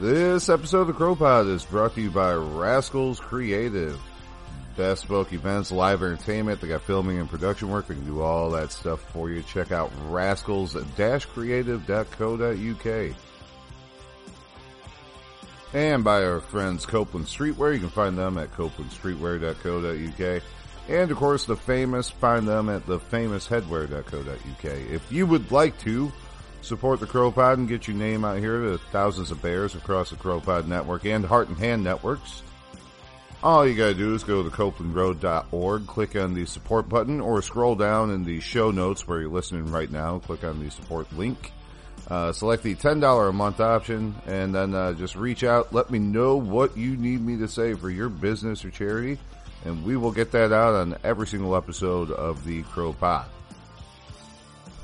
This episode of the CROpod is brought to you by Rascals Creative. Bespoke events, live entertainment. They got filming and production work. They can do all that stuff for you. Check out rascals-creative.co.uk. And by our friends Copland Streetwear. You can find them at coplandstreetwear.co.uk. And of course the famous, find them at thefamousheadwear.co.uk. If you would like to, Support the CROpod and get your name out here to thousands of bears across the CROpod network and Heart and Hand networks. All you gotta do is go to coplandroad.org, click on the support button, or scroll down in the show notes where you're listening right now, click on the support link. Uh, select the $10 a month option and then uh, just reach out. Let me know what you need me to say for your business or charity, and we will get that out on every single episode of the CROpod.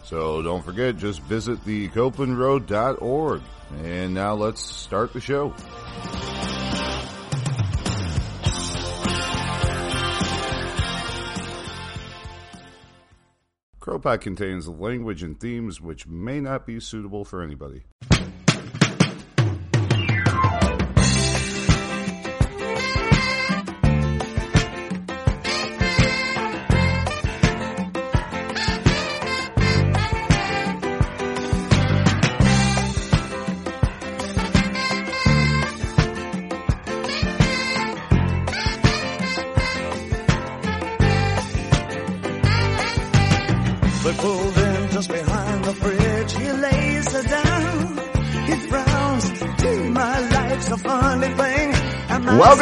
So don't forget, just visit the coplandroad.org. And now let's start the show. CROpod contains language and themes which may not be suitable for anybody.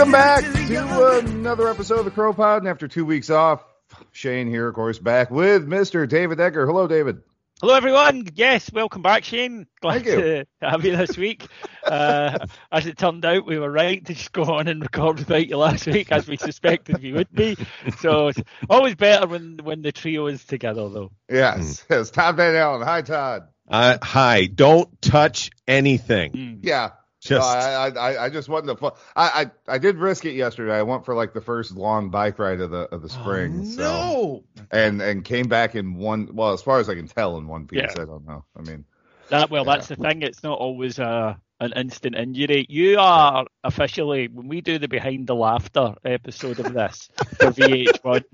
Welcome back to another episode of the CROpod. And after two weeks off, Shane here, of course, back with Mr. David Egger. Hello, David. Hello, everyone. Yes, welcome back, Shane. Glad Thank you. to have you this week. Uh, as it turned out, we were right to just go on and record without you last week, as we suspected we would be. So it's always better when when the trio is together, though. Yes, it's Todd Van Allen. Hi, Todd. Uh, hi, don't touch anything. Mm. Yeah. Just No, I, I, I just wasn't a. I, I, I did risk it yesterday. I went for like the first long bike ride of the of the spring. So, no. and and came back in one. Well, as far as I can tell, in one piece. Yeah. I don't know. I mean, That well, that's the thing. It's not always uh, an instant injury. You are officially when we do the behind the laughter episode of this for VH1,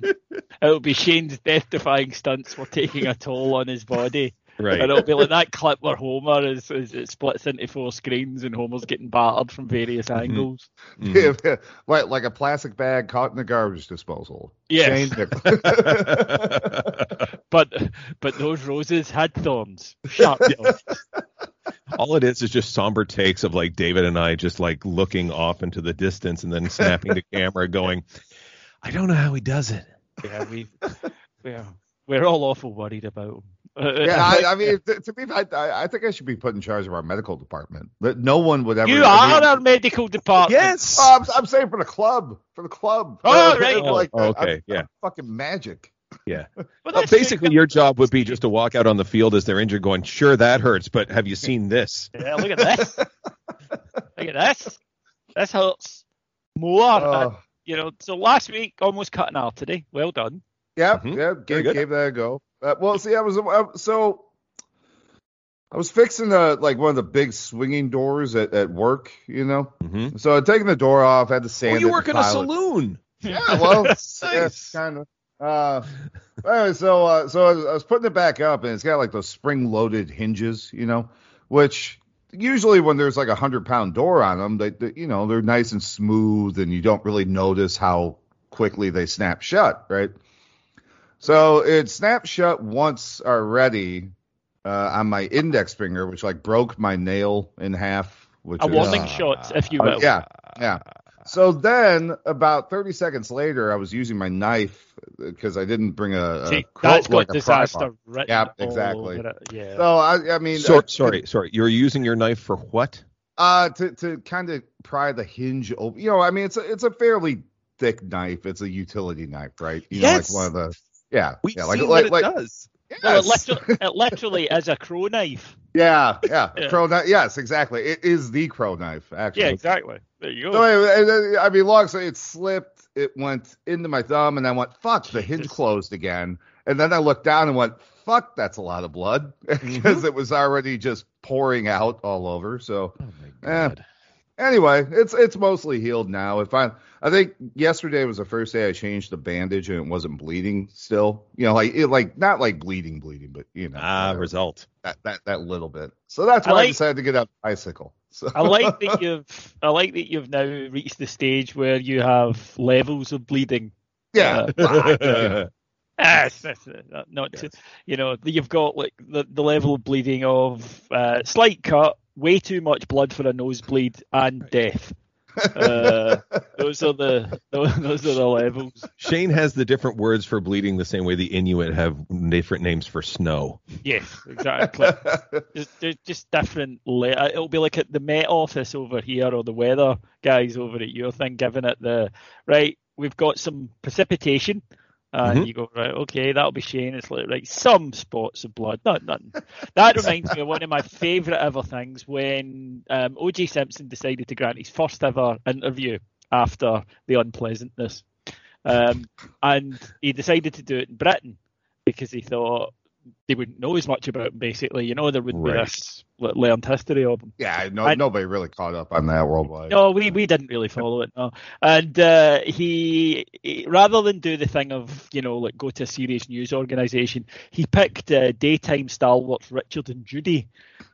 it'll be Shane's death-defying stunts were taking a toll on his body. Right. And it'll be like that clip where Homer is, is it splits into four screens and Homer's getting battered from various Mm-hmm. angles. Mhm. like like a plastic bag caught in the garbage disposal. Yes. But but those roses had thorns. Sharp thorns. All it is is just somber takes of like David and I just like looking off into the distance and then snapping the camera, going, "I don't know how he does it." Yeah, we we're, we're all awful worried about him. Yeah, I, I mean, to, to be, I, I think I should be put in charge of our medical department. That no one would ever. you I are mean- our medical department. Yes. Oh, I'm, I'm saying for the club, for the club. Oh, Uh, right. Like, Oh, I'm- okay, I'm yeah. fucking magic. Yeah. Well, Uh, basically, your job would be just to walk out on the field as they're injured, going, "Sure, that hurts, but have you seen this?" Yeah, look at this. look at this. This hurts more. uh, you know, so last week almost cut an today. Well done. yeah, Mhm. yeah, Very gave, gave that a go. Uh, well, see, I was so I was fixing a like one of the big swinging doors at, at work, you know. Mm-hmm. So I'd taken the door off, had to Oh, sand you it, work in a it. saloon. Yeah, well, Nice. yeah, kind of. Uh, anyway, so uh, so I was, I was putting it back up, and it's got like those spring-loaded hinges, you know, which usually when there's like a hundred pound door on them, they, they you know they're nice and smooth, and you don't really notice how quickly they snap shut, right? So it snapped shut once already uh, on my index finger, which like broke my nail in half. Which A is- warning shot, if you Uh, will. yeah, yeah. So then, about 30 seconds later, I was using my knife because I didn't bring a, a See, crook that's got like a pry disaster bar. written Yeah, exactly. over it. Yeah. So I, I mean, So, I- sorry, sorry. You're using your knife for what? uh, to to kind of pry the hinge open. You know, I mean, it's a it's a fairly thick knife. It's a utility knife, right? You Yes. know, like one of the yeah, We've yeah, like seen like, what like it does. well, it, yes. literally, it literally is a crow knife. yeah, yeah, Yeah. crow knife. Yes, exactly. It is the crow knife, actually. Yeah, exactly. There you go. So anyway, I mean, long story, it slipped. It went into my thumb, and I went, "Fuck!" The hinge closed again, and then I looked down and went, "Fuck!" That's a lot of blood because it was already just pouring out all over. So Oh my Eh. Anyway, it's it's mostly healed now. If I I think yesterday was the first day I changed the bandage and it wasn't bleeding still. You know, like it like not like bleeding bleeding, but you know. Ah, whatever. result. that, that that little bit. So that's why I, like- decided to get a bicycle. So I like that you've I like that you've now reached the stage where you have levels of bleeding. yeah. Ah, it's- it's, uh, not to, you know you've got like the, the level of bleeding of uh, slight cut, way too much blood for a nosebleed, and death. Uh, those are the those, those are the levels. Shane has the different words for bleeding the same way the Inuit have different names for snow. Yes, exactly. just, just, just different. Le- uh, it'll be like at the Met Office over here, or the weather guys over at your thing, giving it the right. We've got some precipitation, and Mhm. you go right. Okay, that'll be Shane. It's like right, some spots of blood, not nothing. That reminds me of one of my favourite ever things when um, O.J. Simpson decided to grant his first ever interview after the unpleasantness, um, and he decided to do it in Britain because he thought they wouldn't know as much about him. Basically, you know, there wouldn't Right. be this learned history of him. yeah, no, I- nobody really caught up on that worldwide. No, we, we didn't really follow it. No, and uh, he, he rather than do the thing of you know like go to a serious news organisation, he picked uh, daytime stalwarts Richard and Judy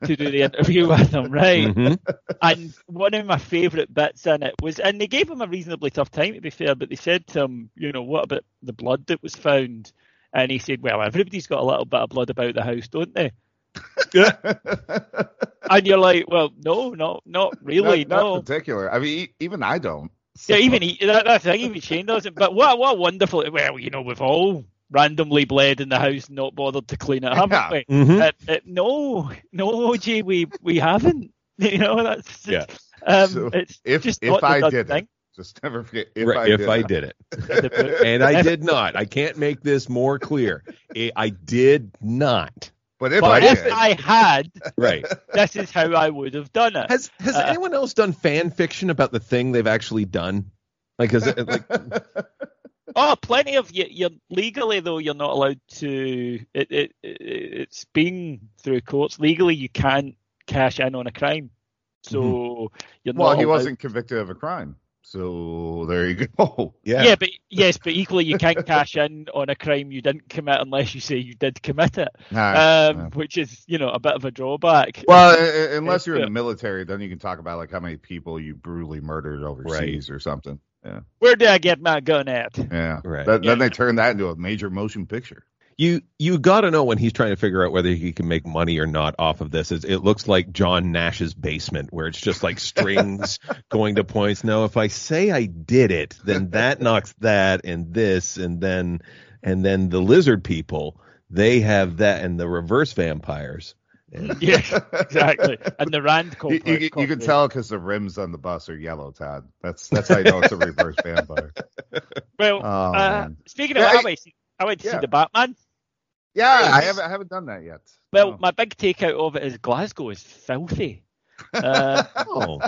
to do the interview with him, right? Mhm. And one of my favourite bits in it was, and they gave him a reasonably tough time to be fair, but they said to him, you know, what about the blood that was found? And he said, well, everybody's got a little bit of blood about the house, don't they? And you're like, well, no, no, not really, not, no. not particular. I mean, e- even I don't. Yeah, So- even he, that, that's the thing, even Shane doesn't. But what what wonderful! Well, you know, we've all randomly bled in the house, and not bothered to clean it, haven't Yeah. we? Mhm. Uh, uh, no, no, OJ, we we haven't. You know, that's Yeah. Um, So, it's if just if not I done did thing. it, just never forget if Right, I if did I it. did it. And I did not. I can't make this more clear. I I did not. But if But I if I had, Right. this is how I would have done it. Has has Uh, anyone else done fan fiction about the thing they've actually done? Like, is it like Oh, plenty of you. You're legally though. You're not allowed to. It, it, it it's been through courts. Legally, you can't cash in on a crime. So you're not. well, he allowed- wasn't convicted of a crime, so there you go. yeah? Yeah. but yes, but equally, you can't cash in on a crime you didn't commit unless you say you did commit it. Nah, Um, nah. which is, you know, a bit of a drawback. Well, uh, uh, unless you're in the military, then you can talk about like how many people you brutally murdered overseas or something. Yeah, Where did I get my gun at? yeah. Right. Then, Yeah. then they turn that into a major motion picture. You you got to know when he's trying to figure out whether he can make money or not off of this. It's, it looks like John Nash's basement, where it's just like strings going to points. No, if I say I did it, then that knocks that and this, and then and then the lizard people they have that, and the reverse vampires. And, Yeah, exactly. And the Rand You, corporate. you, you can tell because the rims on the bus are yellow, Todd. That's that's how you know it's a reverse vampire. Well, Oh, uh, speaking of, Yeah, I, I- went, to- I went to see the Batman. Yeah, I haven't I haven't done that yet. Well, Oh. my big takeout of it is Glasgow is filthy. Uh, oh,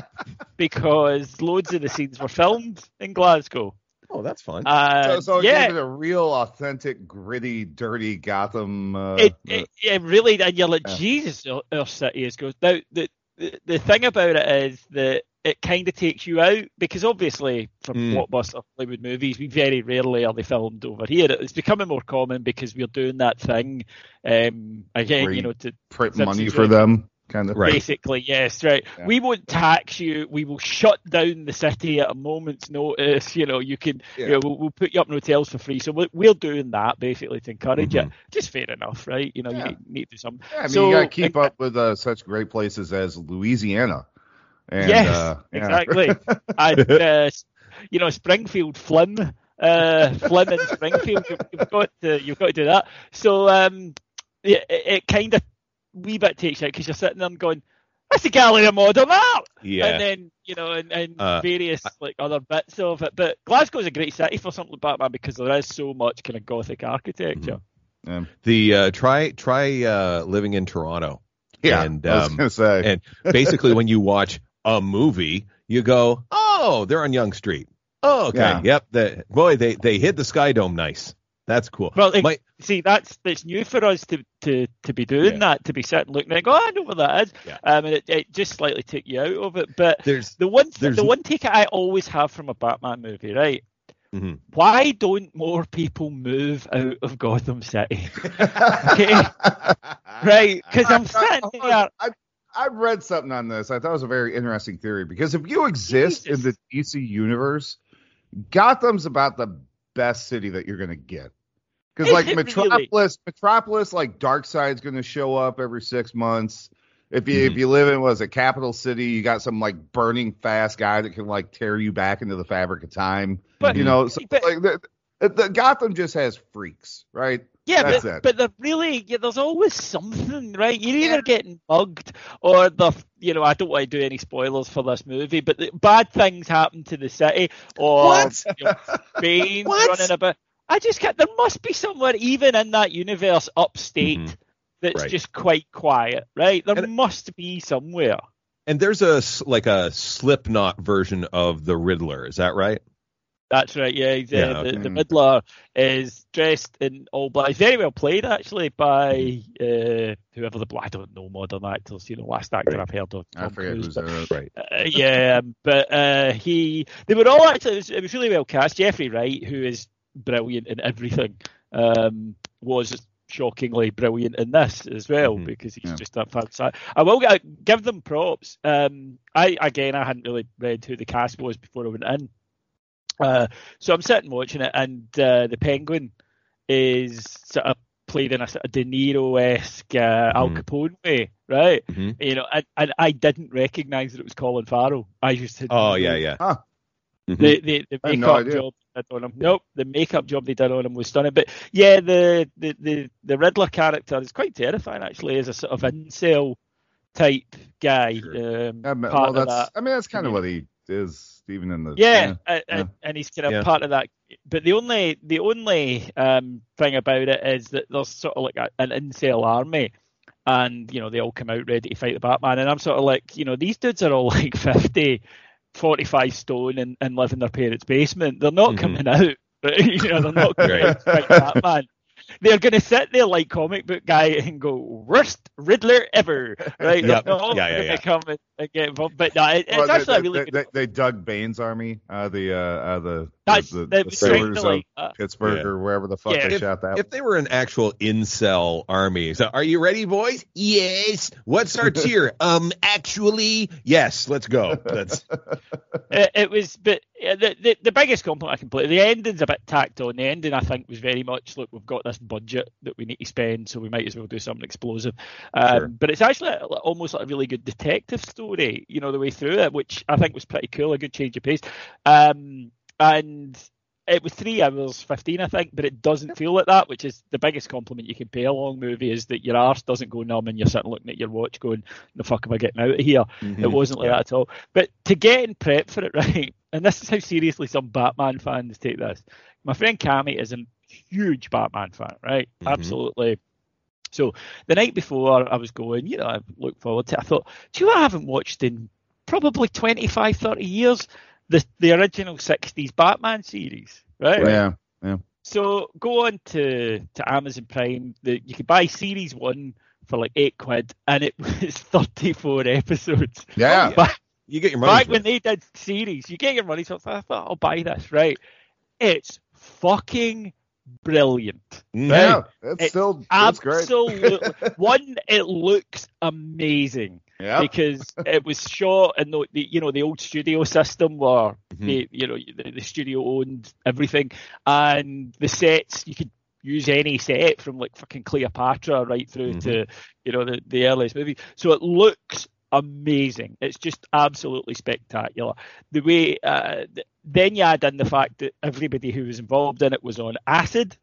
because loads of the scenes were filmed in Glasgow. oh, that's fun. Uh, so, so it yeah, gave it a real authentic, gritty, dirty Gotham. Uh, it, it, it really, and you're like, Yeah. Jesus, our, our city is good. Now, the, the the thing about it is that it kind of takes you out because obviously from Mm. blockbuster Hollywood movies, we very rarely are they filmed over here. It's becoming more common because we're doing that thing um, again, Where you you know, to print Simpsons money right. for them, kind of. Right. Basically, yes, right. Yeah. We won't tax you. We will shut down the city at a moment's notice. You know, you can, Yeah. you know, we'll, we'll put you up in hotels for free. So we're, we're doing that basically to encourage Mhm. it. Just fair enough, right? You know, Yeah. you need, need to do something. Yeah, I mean, So, you got to keep and- up with uh, such great places as Louisiana. And, yes, uh, yeah. exactly. and uh, you know, Springfield, Flynn, uh, Flynn and Springfield. You, you've got to, you've got to do that. So um, it, it, kind of wee bit takes out because you're sitting there and going, "That's a gallery of modern art." yeah. and then you know, and, and Uh, various like other bits of it. But Glasgow's a great city for something like Batman because there is so much kind of gothic architecture. Yeah. the uh, try try uh, living in Toronto. Yeah, And, I was um, and basically when you watch a movie, you go, "Oh, they're on Yonge Street." Oh, okay. Yeah. Yep. The, boy, they they hit the SkyDome nice. That's cool. Well, it- My- See, that's that's new for us to to, to be doing Yeah. that, to be sitting looking and go, "Oh, I know what that is. Yeah. Um, and it, it just slightly took you out of it. But there's the one There's- the one take I always have from a Batman movie, right? Mhm. Why don't more people move out of Gotham City? okay, right? Because I'm sitting there. I, I read something on this. I thought it was a very interesting theory because if you exist in the DC universe, Gotham's about the best city that you're going to get. Because like Metropolis, Metropolis, like Darkseid's going to show up every six months. If you Mm-hmm. if you live in was a capital city, you got some like burning fast guy that can like tear you back into the fabric of time. But You know, so, But- like the, the Gotham just has freaks, right? Yeah, That's but, it. but they're really yeah, there's always something, right? You're either getting mugged or the you know I don't want to do any spoilers for this movie, but the, bad things happen to the city or What? You know, Bane's What? running about. I just can't. There must be somewhere even in that universe upstate Mhm. that's Right. just quite quiet, right? There And- must be somewhere. and there's a like a Slipknot version of the Riddler. Is that right? That's right. Yeah, he's, uh, Yeah, the, the Riddler is dressed in all black. Very well played, actually, by uh, whoever the I don't know modern actors. You know, last actor Right. I've heard of. I forget Cruise, who's but, in. Right. uh, yeah, um, but uh, he they were all actually. It was, it was really well cast. Jeffrey Wright, who is brilliant in everything, um, was shockingly brilliant in this as well Mhm. because he's Yeah. just that fantastic. I will give them props. Um, I again, I hadn't really read who the cast was before I went in. Uh, so I'm sitting watching it, and uh, the Penguin is sort of played in a sort of De Niro esque uh, Al Mhm. Capone way, right? Mhm. You know, and, and I didn't recognise that it was Colin Farrell. I just had Oh yeah, yeah. Huh. Mhm. The the, the I had no makeup job they did on him. Nope, the makeup job they did on him was stunning. But yeah, the the the, the Riddler character is quite terrifying actually, as a sort of incel type guy. Sure. Um, Yeah, but- part well, of that's. that. I mean, that's kind of what he is, even in the. Yeah, and, yeah. and, and he's kind of Yeah. part of that. But the only the only um, thing about it is that there's sort of like a, an incel army, and you know they all come out ready to fight the Batman, and I'm sort of like, you know, these dudes are all like 50, 45 stone and, and live in their parents' basement. They're not Mhm. coming out. Right? You know, they're not going Right. to fight Batman. They're going to sit there like comic book guy and go worst Riddler ever, right? Yep. They're not Yeah, yeah, yeah. come and, and get involved. But no, it, it's Well, they, actually a really they, good. they, they dug Bane's army, uh, the uh, uh, the That's the, that the was sailors of uh, Pittsburgh Yeah. or wherever the fuck Yeah. they shot that. If they were an actual incel army, so are you ready, boys? Yes. What starts here? um, actually, yes. Let's go. That's it, it was, but uh, the, the the biggest compliment I can play. The ending's a bit tacked on. The ending, I think, was very much look, we've got this budget that we need to spend, so we might as well do something explosive. Um, Sure. But it's actually a- almost like a really good detective story, you know, the way through it, which I think was pretty cool. A good change of pace, um, and. It was three hours fifteen, I think, but it doesn't feel like that, which is the biggest compliment you can pay a long movie is that your arse doesn't go numb and you're sitting looking at your watch going, "The fuck am I getting out of here?" It wasn't like Yeah. that at all. But to get in prep for it, right, and this is how seriously some Batman fans take this. My friend Cammy is a huge Batman fan, right? Mhm. Absolutely. So the night before I was going, you know, I looked forward to it. I thought, do you know what I haven't watched in probably 25, 30 years? The, the original 60s Batman series, right? yeah, yeah. So go on to, to Amazon Prime. The, you could buy series one for like eight quid, and it was 34 episodes. yeah, Back, you get your money. back when they did series, you get your money. So I thought, I'll buy this, right? It's fucking brilliant. yeah. It's It's still it's great. Absolutely. One, it looks amazing Yeah, because it was shot in the, the you know the old studio system where Mhm. the you know the, the studio owned everything and the sets you could use any set from like fucking Cleopatra right through Mhm. to you know the the earliest movie so it looks amazing it's just absolutely spectacular the way uh, th- then you add in the fact that everybody who was involved in it was on acid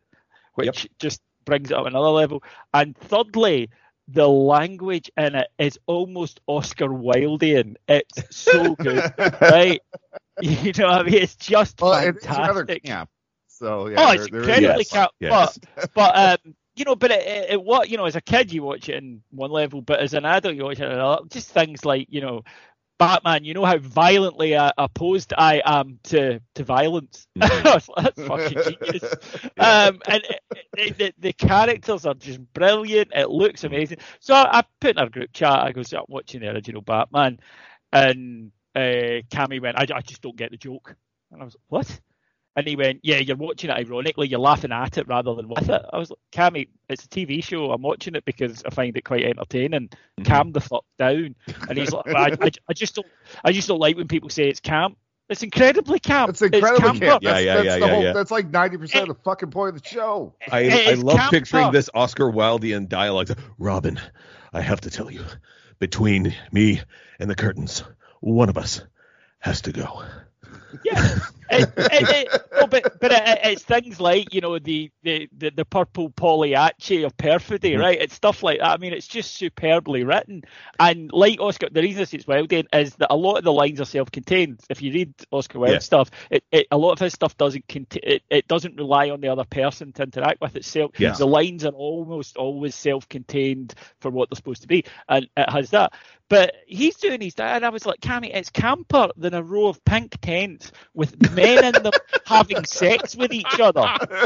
which just brings it up another level and thirdly the language in it is almost Oscar Wildean. It's so good, right? You know, what I mean, it's just well, it- it's rather fantastic. camp. So yeah, oh, there- it's there is incredibly that. camp, Yes. but but um, you know, but it, it, it what you know, as a kid you watch it in one level, but as an adult you watch it in another. Just things like you know, Batman, you know how violently uh, opposed I am to to violence. That's fucking genius. Um, and it, it, the, the characters are just brilliant. It looks amazing. So I, I put in our group chat. I go, so I'm watching the original Batman, and uh, Cammy went, I, I just don't get the joke. And I was like, what? And he went, yeah, you're watching it ironically. You're laughing at it rather than with it. I was like, Cammy, it's a TV show. I'm watching it because I find it quite entertaining. Mm-hmm. Calm the fuck down. And he's like, I, I, I just don't, I just don't like when people say it's camp. It's incredibly camp. It's incredibly camp. camp. Yeah, That's, yeah, that's yeah, the yeah, whole, yeah. That's like ninety percent of the fucking point of the show. I, I love camp picturing talk. this Oscar Wildean dialogue. Robin, I have to tell you, between me and the curtains, one of us has to go. Yeah, it, it, it, but but it, it's things like you know the the the, the purple Pagliacci of perfidy, Mhm. right? It's stuff like that. I mean, it's just superbly written. And like Oscar, the reason it's well done is that a lot of the lines are self-contained. If you read Oscar Wilde Yeah. stuff, it, it a lot of his stuff doesn't contain it, it doesn't rely on the other person to interact with itself. Yeah. The lines are almost always self-contained for what they're supposed to be, and it has that. But he's doing his and I was like, Cammy, it's camper than a row of pink tents with men in them having sex with each other,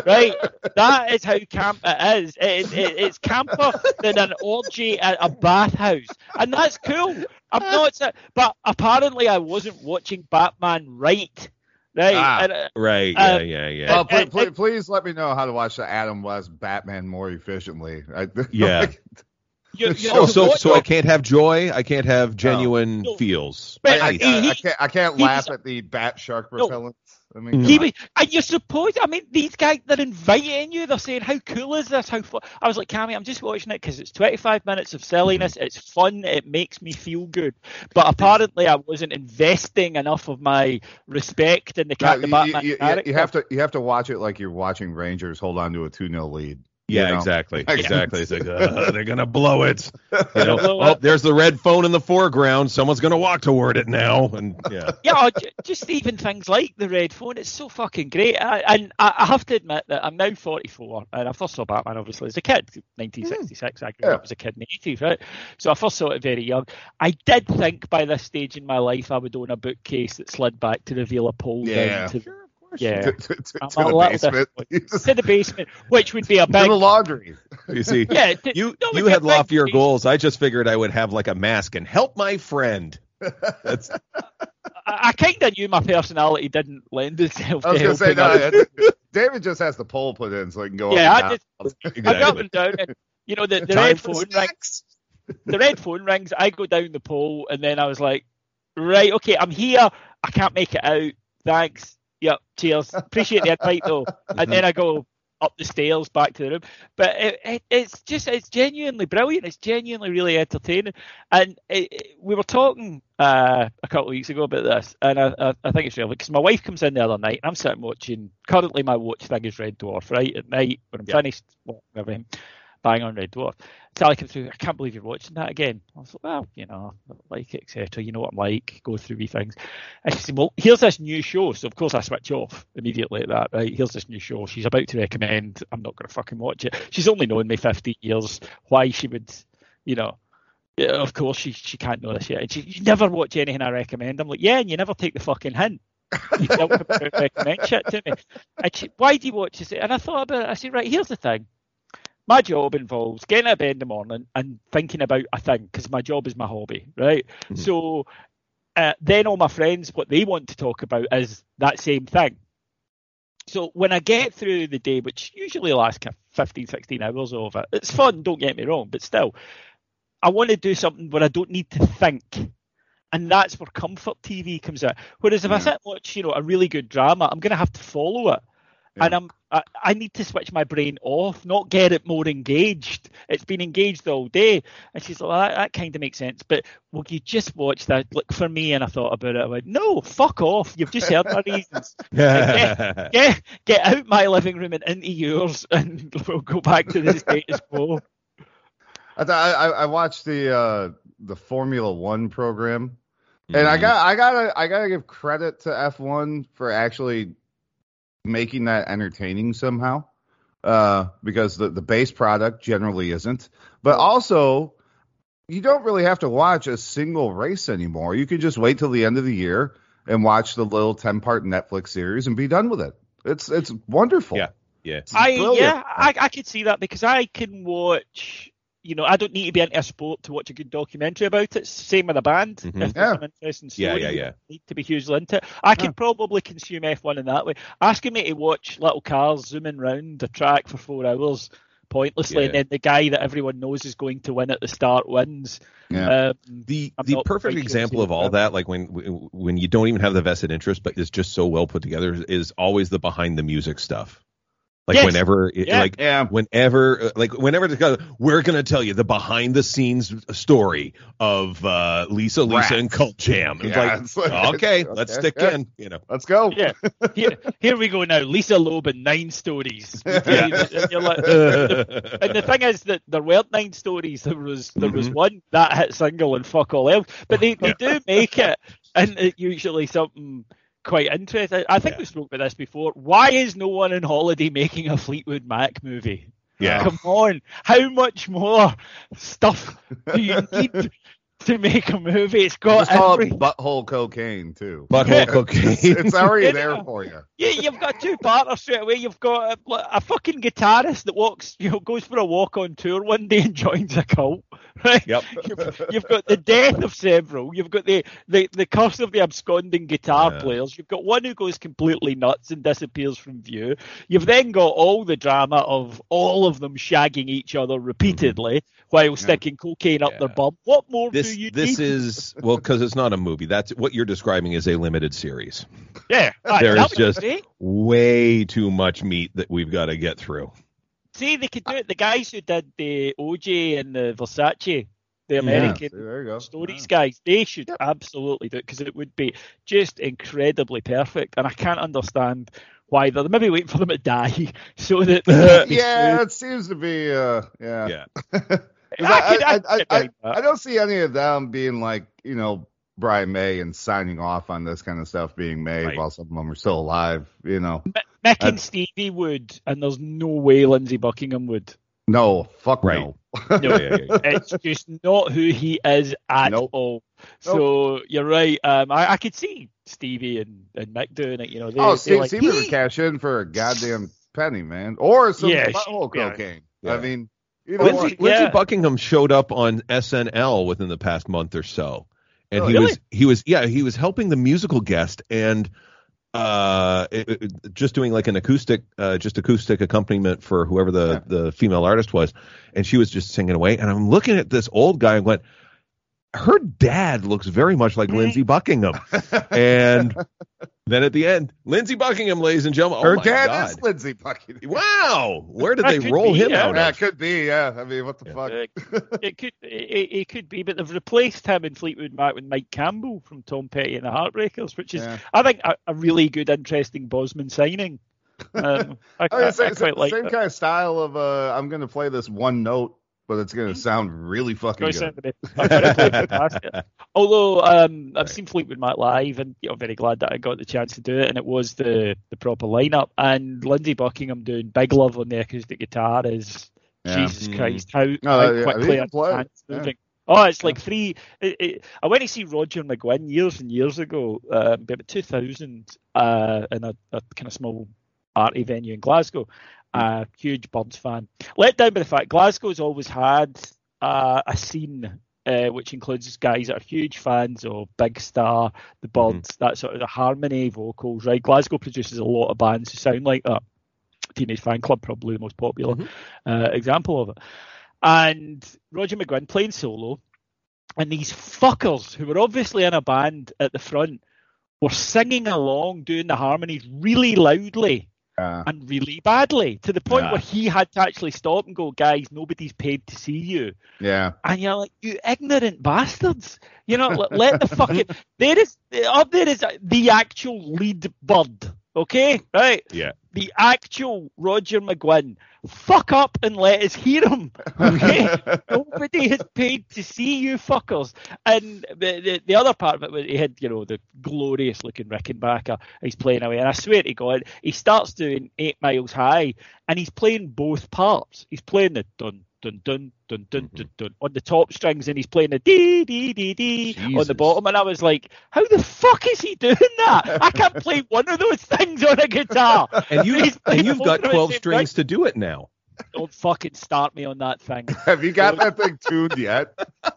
right? That is how camp it is. It, it, it's camper than an orgy at a bathhouse, and that's cool. I'm not, but apparently I wasn't watching Batman right, right? Ah. And, uh, Right. Yeah. Uh, yeah. Yeah. Well, Uh, please, please, please let me know how to watch the Adam West Batman more efficiently. I, Yeah. You, you Oh, know, Oh, so so I can't have joy. I can't have genuine No. feels. But I, I, Nice. I, he- I can't, I can't he laugh was- at the bat shark No. repellents. I mean, mm-hmm. He was, and you're supposed. I mean, these guys they're inviting you. They're saying, "How cool is this? How fun?" I was like, "Cammy, I'm just watching it because it's 25 minutes of silliness. Mm-hmm. It's fun. It makes me feel good." But apparently, I wasn't investing enough of my respect in the, No, cat, the you, Batman you- you- character. you have to you have to watch it like you're watching Rangers hold on to a 2-0 lead. Yeah, know? exactly, Yeah. exactly. It's like uh, they're gonna blow it. You know, oh, there's the red phone in the foreground. Someone's gonna walk toward it now, and yeah, yeah, just even things like the red phone. It's so fucking great. I, and I, I have to admit that I'm now 44, and I first saw Batman obviously as a kid, 1966. I grew Yeah. up as a kid in the 80s, right? So I first saw it very young. I did think by this stage in my life I would own a bookcase that slid back to reveal a pole Yeah. down to, yeah, To, to, to, to a the little basement. to the basement, which would be a to the laundry. you see, yeah. to- you no, you had be a big loftier case. goals. I just figured I would have like a mask and help my friend. That's I, I kind of knew my personality didn't lend itself I was to gonna say helping no. others. David just has the pole put in so he can go. Yeah, up I just down. I go up and down, and you know the, the red phone rings. the red phone rings. I go down the pole, and then I was like, right, okay, I'm here. I can't make it out. Thanks. Yep. Cheers. Appreciate the invite though. And then I go up the stairs back to the room. But it, it, it's just it's genuinely brilliant. It's genuinely really entertaining. And it, we were talking uh, a couple of weeks ago about this, and I, I, I think it's relevant because my wife comes in the other night, and I'm sitting watching. Currently, my watch thing is Red Dwarf. Right at night when I'm Yeah. finished, everything, bang on Red Dwarf. Sally came through. I can't believe you're watching that again. I was like, well, you know, I like it, etc. You know what I'm like. Go through wee things. And she said, well, here's this new show. So of course I switch off immediately at that. Right? Here's this new show. She's about to recommend. I'm not going to fucking watch it. She's only known me 15 years. Why she would, you know. Of course she she can't know this yet. And she, you never watch anything I recommend. I'm like, yeah, and you never take the fucking hint. You and recommend shit to me. She, why do you watch this? And I thought about it. I said, right, here's the thing my job involves getting out of bed in the morning and thinking about a thing because my job is my hobby, right? Mhm. So uh, then all my friends, what they want to talk about is that same thing. So when I get through the day, which usually lasts kind of 15, 16 hours of it, it's fun, don't get me wrong, but still, I want to do something where I don't need to think. And that's where comfort TV comes out. Whereas if I sit and watch, you know, a really good drama, I'm going to have to follow it and I'm I, I need to switch my brain off, not get it more engaged. It's been engaged all day, and she's like, well, that, that kind of makes sense. But will you just watch that? Like for me, and I thought about it. I went, no, fuck off. You've just heard my reasons. Get get out my living room and into yours, and we'll go back to the status quo. I, I I watched the uh the Formula One program, and I Mhm. got I gotta I gotta give credit to F1 for actually making that entertaining somehow, uh, because the the base product generally isn't, but also you don't really have to watch a single race anymore. You can just wait till the end of the year and watch the little ten part Netflix series and be done with it. It's it's wonderful. Yeah. Yeah. It's I brilliant. yeah, I, I could see that because I can watch. You know, I don't need to be into a sport to watch a good documentary about it. Same with a band. Mhm. If there's Yeah. an interesting Yeah, story, yeah, you yeah. need to be hugely into it. I could Yeah. probably consume F1 in that way. Asking me to watch little cars zooming round a track for four hours pointlessly, and then the guy that everyone knows is going to win at the start wins. Yeah. Um, The I'm the perfect example of of all that. that, like when when you don't even have the vested interest, but it's just so well put together, is always the behind the music stuff. Like Yes. whenever, it, Yeah. like yeah. whenever, uh, like whenever we're gonna tell you the behind the scenes story of uh, Lisa, Lisa, Rats. and Cult Jam. Yeah, like, it's like- okay, okay, let's stick yeah. in. You know, Let's go. Yeah. here, here we go now. Lisa Loeb and nine stories. Yeah. And you're like- and the thing is that there weren't nine stories. There was there was Mhm. one that hit single and fuck all else. But they, they do make it, and it usually something quite interesting. I think Yeah. we spoke about this before. Why is no one on holiday making a Fleetwood Mac movie? yeah. Come on, how much more stuff do you need to make a movie? It's got Just call every. it butthole cocaine too. Butthole Yeah. cocaine. It's, it's already Yeah. there for you. Yeah, you've got two partners straight away. You've got a, a fucking guitarist that walks, you know, goes for a walk on tour one day and joins a cult. Right? Yep. You've, you've got the death of several. You've got the, the, the curse of the absconding guitar Yeah. players. You've got one who goes completely nuts and disappears from view. You've then got all the drama of all of them shagging each other repeatedly mm-hmm. while sticking cocaine up their bum. What more This do you this need? is well because it's not a movie. That's what you're describing is a limited series. yeah, aye, there is just- great. Way too much meat that we've got to get through. See, they could do it. The guys who did the OJ and the Versace, the Yeah, American see, there you go. stories guys, they should absolutely do it because it would be just incredibly perfect. And I can't understand why they're maybe waiting for them to die so that. they Yeah, can smooth. it seems to be. Uh, yeah. Yeah. 'Cause I I, could- I. I don't see any of them being like, you know, Brian May and signing off on this kind of stuff being made Right. while some of them are still alive. You know, Mick I- and Stevie would, and there's no way Lindsey Buckingham would. no, fuck Right. no. No, it's just not who he is at Nope. all. So you're right. Um, I, I could see Stevie and, and Mick doing it. You know, they, oh, they Steve, like, Stevie would cash in for a goddamn penny, man, or some Yeah, butthole yeah. cocaine. Yeah. I mean, you know Lindsey. Lindsey Yeah. Buckingham showed up on SNL within the past month or so, and Oh, he really? was he was yeah he was helping the musical guest and uh it- it- just doing like an acoustic uh just acoustic accompaniment for whoever the Yeah. the female artist was, and she was just singing away, and I'm looking at this old guy and went. Her dad looks very much like Lindsey Buckingham, and then at the end, Lindsey Buckingham, ladies and gentlemen. Her oh my dad God. is Lindsey Buckingham. Wow, where did they roll be, him yeah. out Yeah, of? it could be. Yeah, I mean, what the Yeah. fuck? it could it, it could be, but they've replaced him in Fleetwood Mac with Mike Campbell from Tom Petty and the Heartbreakers, which is Yeah. I think a, a really good, interesting Bosman signing. Um, I, I I- same, I quite like same that. kind of style of uh, I'm going to play this one note, but it's going to sound really fucking good. down to the- I've got to play fantastic. Although um, I've seen Fleetwood Mac live, and you know, very glad that I got the chance to do it, and it was the the proper lineup. And Lindsey Buckingham doing Big Love on the acoustic guitar is Yeah. Jesus Mm. Christ, how, No, how yeah, quickly he and can play. hands moving. Oh, it's like three. It, it, I went to see Roger McGuinn years and years ago, uh, about 2000, uh, in a, a kind of small arty venue in Glasgow. Uh, huge Byrds fan. Let down by the fact Glasgow's always had uh, a scene uh, which includes guys that are huge fans of Big Star, the Byrds, that sort of the harmony vocals. Right, Glasgow produces a lot of bands who sound like that. Teenage Fanclub, probably the most popular Mhm. uh, example of it. And Roger McGuinn playing solo, and these fuckers who were obviously in a band at the front were singing along, doing the harmonies really loudly Yeah. and really badly to the point Yeah. where he had to actually stop and go, guys, nobody's paid to see you. yeah. And you're like, you ignorant bastards. You know, let, let the fucking there is up there is the actual lead bird. Okay, right? Yeah. The actual Roger McGuinn. Fuck up and let us hear him. Okay? Nobody has paid to see you fuckers. And the, the, the other part of it was he had, you know, the glorious looking Rickenbacker. He's playing away. And I swear to God, he starts doing Eight Miles High and he's playing both parts. He's playing the dun, dun dun dun dun Mm-hmm. dun dun on the top strings, and he's playing a dee dee dee dee on the bottom, and I was like, how the fuck is he doing that? I can't play one of those things on a guitar. And you He's playing and you've got of them at the twelve same strings to do it now. Don't fucking start me on that thing. Have you got that thing tuned yet?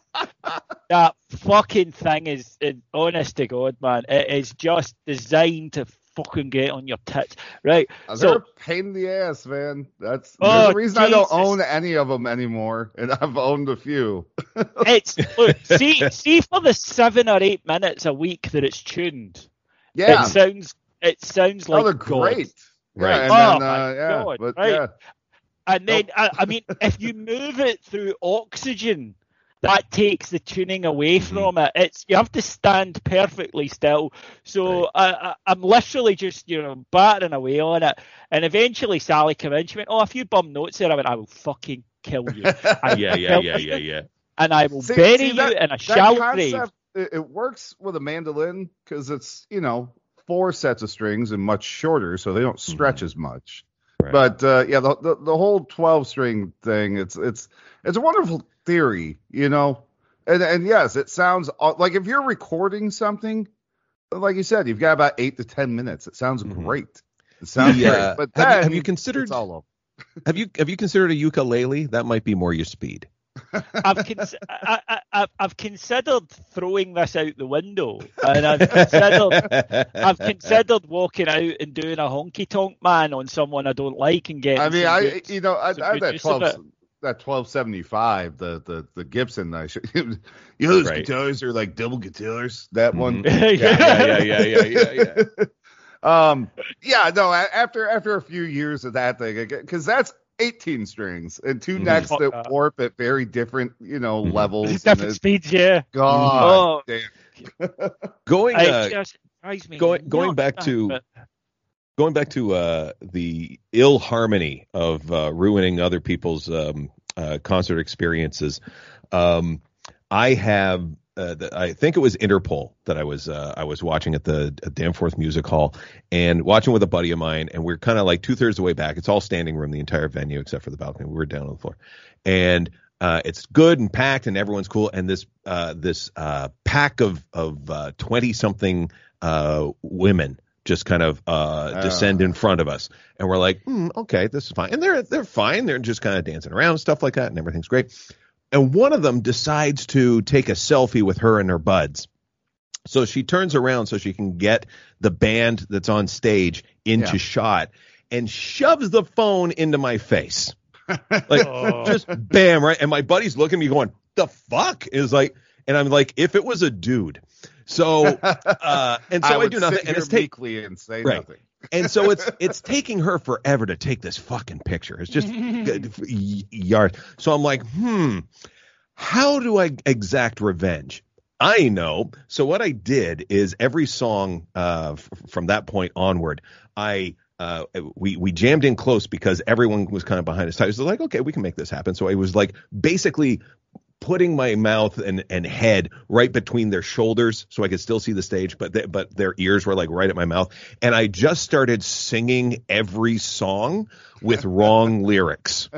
That fucking thing is, is honest to God, man. It is just designed to fucking get on your tits, right? They're So a pain in the ass, man. That's Oh, there's a reason I don't own any of them anymore, and I've owned a few. it's look, see, see for the seven or eight minutes a week that it's tuned. Yeah, It sounds, it sounds oh, like they're God. great. Right. Yeah, and Oh, then, my uh, yeah, God, but right. yeah, And then, I, I mean, if you move it through oxygen, that takes the tuning away Mm-hmm. from it. It's you have to stand perfectly still. So I, I, I'm literally just you know battering away on it, and eventually Sally came in. She went, "Oh, a few bum notes there." I went, "I will fucking kill you." I Yeah, yeah, yeah, you, yeah, yeah. And I will See- bury see, you that- in a that shallow grave. concept it, it works with a mandolin because it's you know four sets of strings and much shorter, so they don't stretch as much. Right. But uh, yeah, the, the the whole twelve string thing, it's it's it's a wonderful theory, you know. And and yes, it sounds like if you're recording something, like you said, you've got about eight to ten minutes. It sounds Mhm. great. It sounds The, great. But have you- have you considered- it's all over. Have you have you considered a ukulele? That might be more your speed. I've, cons- I, I, I, I've considered throwing this out the window, and I've considered I've considered walking out and doing a honky tonk man on someone I don't like and getting. I mean, some I good- you know I, some I that twelve that twelve seventy five the the the Gibson. I should, you know those Right. guitars are like double guitars. That one. Mhm. yeah, yeah, yeah, yeah, yeah, yeah. um. Yeah. No. After after a few years of that thing, because that's eighteen strings and 2 Mhm. necks Fuck that that. warp at very different you know Mhm. levels. different it's- speeds, yeah. God Oh. damn. Going uh, just me going- going nuts, back man, to- but- going back to uh, the ill harmony of uh, ruining other people's um, uh, concert experiences, um, I have. Uh, the, I think it was Interpol that I was uh, I was watching at the at Danforth Music Hall and watching with a buddy of mine, and we're kind of like two thirds of the way back. It's all standing room, the entire venue except for the balcony. We were down on the floor, and uh, it's good and packed, and everyone's cool. And this uh, this uh, pack of of twenty something uh, women just kind of uh, descend in front of us, and we're like, hmm, okay, this is fine, and they're they're fine. They're just kind of dancing around, stuff like that, and everything's great. And one of them decides to take a selfie with her and her buds. So she turns around so she can get the band that's on stage into Yeah. shot and shoves the phone into my face. Like Oh. just bam, right? And my buddy's looking at me going, the fuck? Is like and I'm like, if it was a dude. So uh and so I, would do nothing and it's take and say Right. nothing. And so it's it's taking her forever to take this fucking picture. It's just good yard. So I'm like, hmm, how do I exact revenge? I know. So what I did is every song uh, f- from that point onward, I uh, we we jammed in close because everyone was kind of behind us. I was like, okay, we can make this happen. So I was like basically putting my mouth and, and head right between their shoulders so I could still see the stage, but they, but their ears were like right at my mouth. And I just started singing every song with wrong lyrics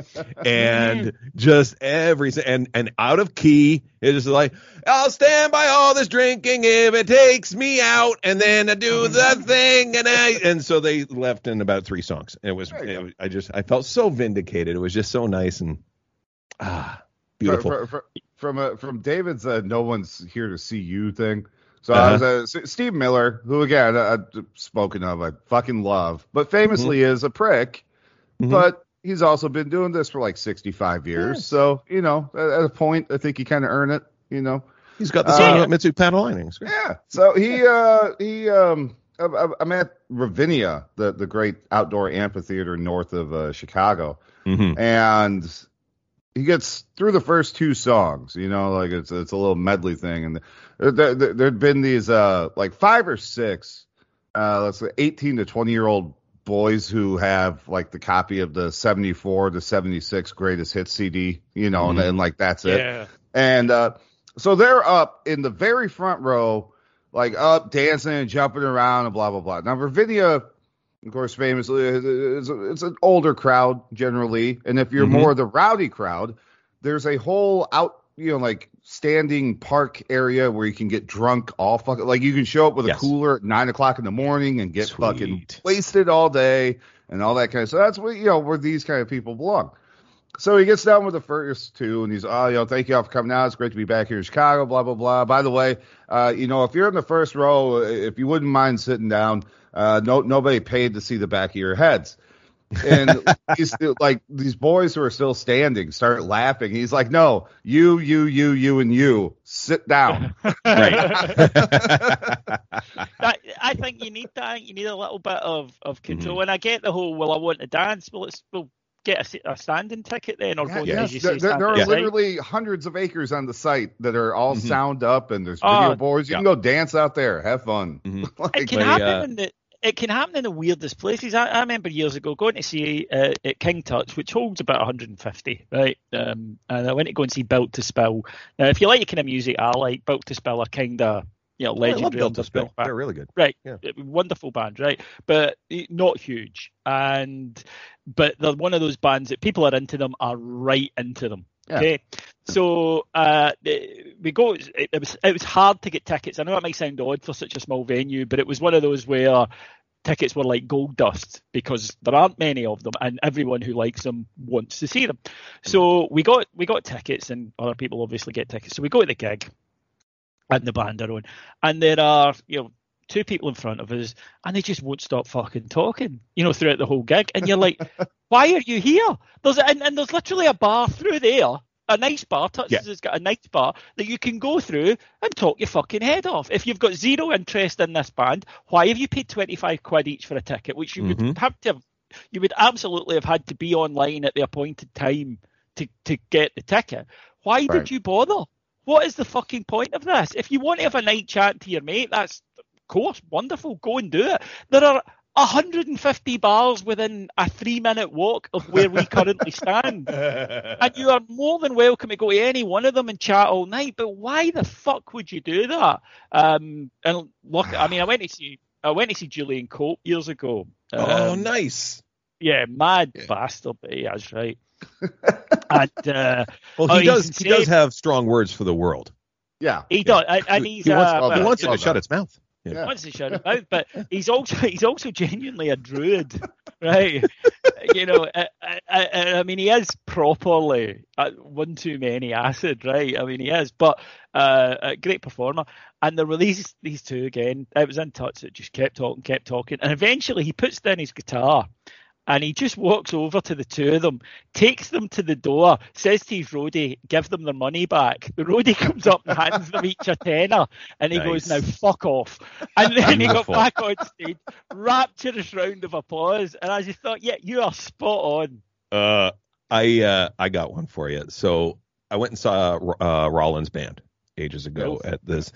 and just every and and out of key. It was like I'll stand by all this drinking if it takes me out, and then I do the thing, and I and so they left in about three songs. It was, it was I just I felt so vindicated. It was just so nice and ah beautiful. Fr- fr- fr- from uh, from David's uh, "No one's here to see you" thing. So I was uh, Steve Miller, who again I've spoken of, I fucking love, but famously is a prick. Mhm. But he's also been doing this for like 65 years. Yes. So you know, at, at a point, I think he kind of earned it. You know. He's got the Uh, Mitsu paddle linings. Yeah. So he uh he um I'm at Ravinia, the the great outdoor amphitheater north of uh, Chicago, Mm-hmm. and he gets through the first two songs. You know, like it's it's a little medley thing, and there, there, there'd been these uh like five or six, uh let's say 18 to 20 year old boys who have like the copy of the 74 to 76 greatest hits CD. You know, and Mhm. then like that's it. yeah. And uh, so they're up in the very front row, like up dancing and jumping around and blah blah blah. Now Virginia, of course, famously is it's an older crowd generally, and if you're Mhm. more the rowdy crowd, there's a whole out, you know, like standing park area where you can get drunk all fucking like you can show up with Yes. a cooler at nine o'clock in the morning and get fucking wasted all day and all that kind of. So that's what you know where these kind of people belong. So he gets down with the first two, and he's, oh, you know, thank you all for coming out. It's great to be back here in Chicago. Blah blah blah. By the way, uh, you know, if you're in the first row, if you wouldn't mind sitting down, uh, no, nobody paid to see the back of your heads. And he's like these boys who are still standing start laughing. He's like, no, you, you, you, you, and you, sit down. that, I think you need that. You need a little bit of, of Mm-hmm. control. And I get the whole, well, I want to dance. Well, let's we'll get a, s- a standing ticket then, or Yeah, go yes, as you there, say, there- there are stand outside. literally hundreds of acres on the site that are all Mhm. sound up, and there's Oh, video boards. You yeah. can go dance out there, have fun. Mhm. Like, It can Like, happen uh, in the it can happen in the weirdest places. I, I remember years ago going to see uh, at King Tut's, which holds about 150, right? Um, and I went to go and see Built to Spill. Now, if you like the kind of music I like, Built to Spill are kind of you know I love legendary. Delta under Spill. Bill They're really good. Right, Yeah. Uh, wonderful band, right? But eh, not huge, and but they're one of those bands that people are into them are right into them. Yeah. Okay, so uh, we go. It, it was it was hard to get tickets. I know it might sound odd for such a small venue, but it was one of those where tickets were like gold dust because there aren't many of them, and everyone who likes them wants to see them. So we got we got tickets, and other people obviously get tickets. So we go to the gig, and the band are on, and there are you know two people in front of us, and they just won't stop fucking talking, you know, throughout the whole gig, and you're like, why are you here? There's and, and there's literally a bar through there. A nice bar, Touches Yeah. has got a nice bar that you can go through and talk your fucking head off. If you've got zero interest in this band, why have you paid 25 quid each for a ticket, which you would Mhm. have to have, you would absolutely have had to be online at the appointed time to, to get the ticket. Why Right. did you bother? What is the fucking point of this? If you want to have a night chat to your mate, that's course wonderful. Go and do it. There are 150 bars within a three minute walk of where we currently stand. And you are more than welcome to go to any one of them and chat all night. But why the fuck would you do that? Um, and look, I mean, I went to see I went to see Julian Cope years ago. oh, Um, nice. Yeah, mad Yeah. bastard, but yeah, that's right. and uh, Well, oh, he he's does. He does have strong words for the world. yeah, he does, and, and he's He wants uh, all He that. wants it to shut its mouth. Yeah. wants to shut his mouth, but he's also he's also genuinely a druid, right? you know, I, I, I, I mean, he is properly uh, one too many acid, right? I mean, he is, but uh, a great performer. And there were these two again. I was in touch that just kept talking, kept talking, and eventually he puts down his guitar. And he just walks over to the two of them, takes them to the door, says to his roadie, give them their money back. The roadie comes up and hands them each a tenner, and he goes, now fuck off. And then he got back on stage, rapturous round of applause, and I just thought, yeah, you are spot on. Uh, I uh, I got one for you. So I went and saw uh, Rollins band ages ago Nice. at this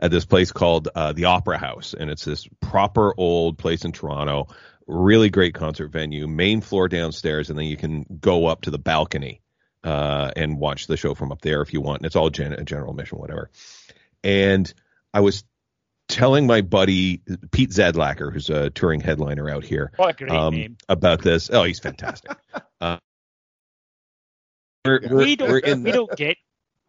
at this place called uh, the Opera House, and it's this proper old place in Toronto. Really great concert venue, main floor downstairs, and then you can go up to the balcony uh, and watch the show from up there if you want. And it's all gen- general admission, whatever. And I was telling my buddy Pete Zedlacker, who's a touring headliner out here, What a great um, about this. Oh, he's fantastic. uh, we're, we're, we don't we don't get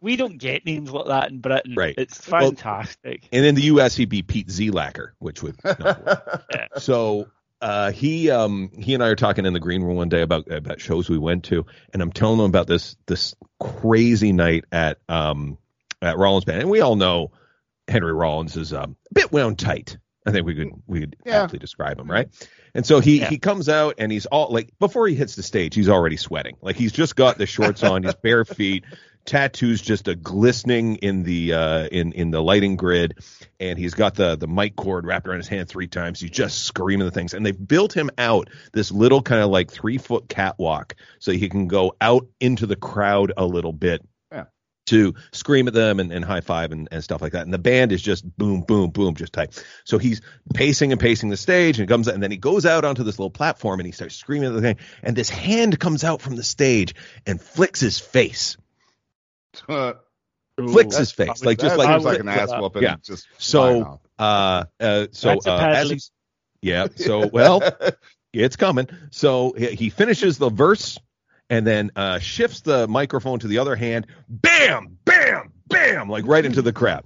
we don't get names like that in Britain. Right. It's Well- fantastic. and in the U.S. he'd be Pete Zlacker, which would not work. so uh, he um, he and I are talking in the green room one day about about shows we went to, and I'm telling him about this this crazy night at um, at Rollins Band, and we all know Henry Rollins is um, a bit wound tight. I think we could we could Yeah. aptly describe him, right? And so he Yeah. he comes out and he's all like before he hits the stage, he's already sweating. Like he's just got the shorts on, his bare feet, tattoos just a glistening in the uh in in the lighting grid, and he's got the the mic cord wrapped around his hand three times. He's just screaming the things, and they've built him out this little kind of like three foot catwalk so he can go out into the crowd a little bit to scream at them and, and high five and, and stuff like that. And the band is just boom, boom, boom, just tight. So he's pacing and pacing the stage and comes and then he goes out onto this little platform and he starts screaming at the thing. And this hand comes out from the stage and flicks his face. That Flicks his face. Like just seems like like an ass whooping. Yeah. Just So, uh uh so uh, as he's yeah, so well it's coming. So he he finishes the verse and then uh, shifts the microphone to the other hand. Bam, bam, bam, like right into the crowd.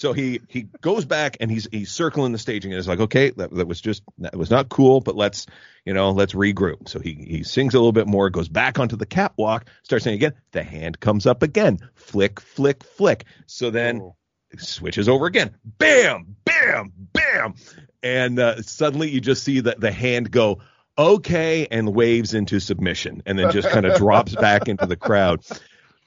So he he goes back and he's he's circling the staging and is like, okay, that, that was just that was not cool, but let's you know let's regroup. So he he sings a little bit more, goes back onto the catwalk, starts saying again. The hand comes up again, flick, flick, flick. So then Oh. switches over again, bam, bam, bam, and uh, suddenly you just see that the hand go okay and waves into submission, and then just kind of drops back into the crowd.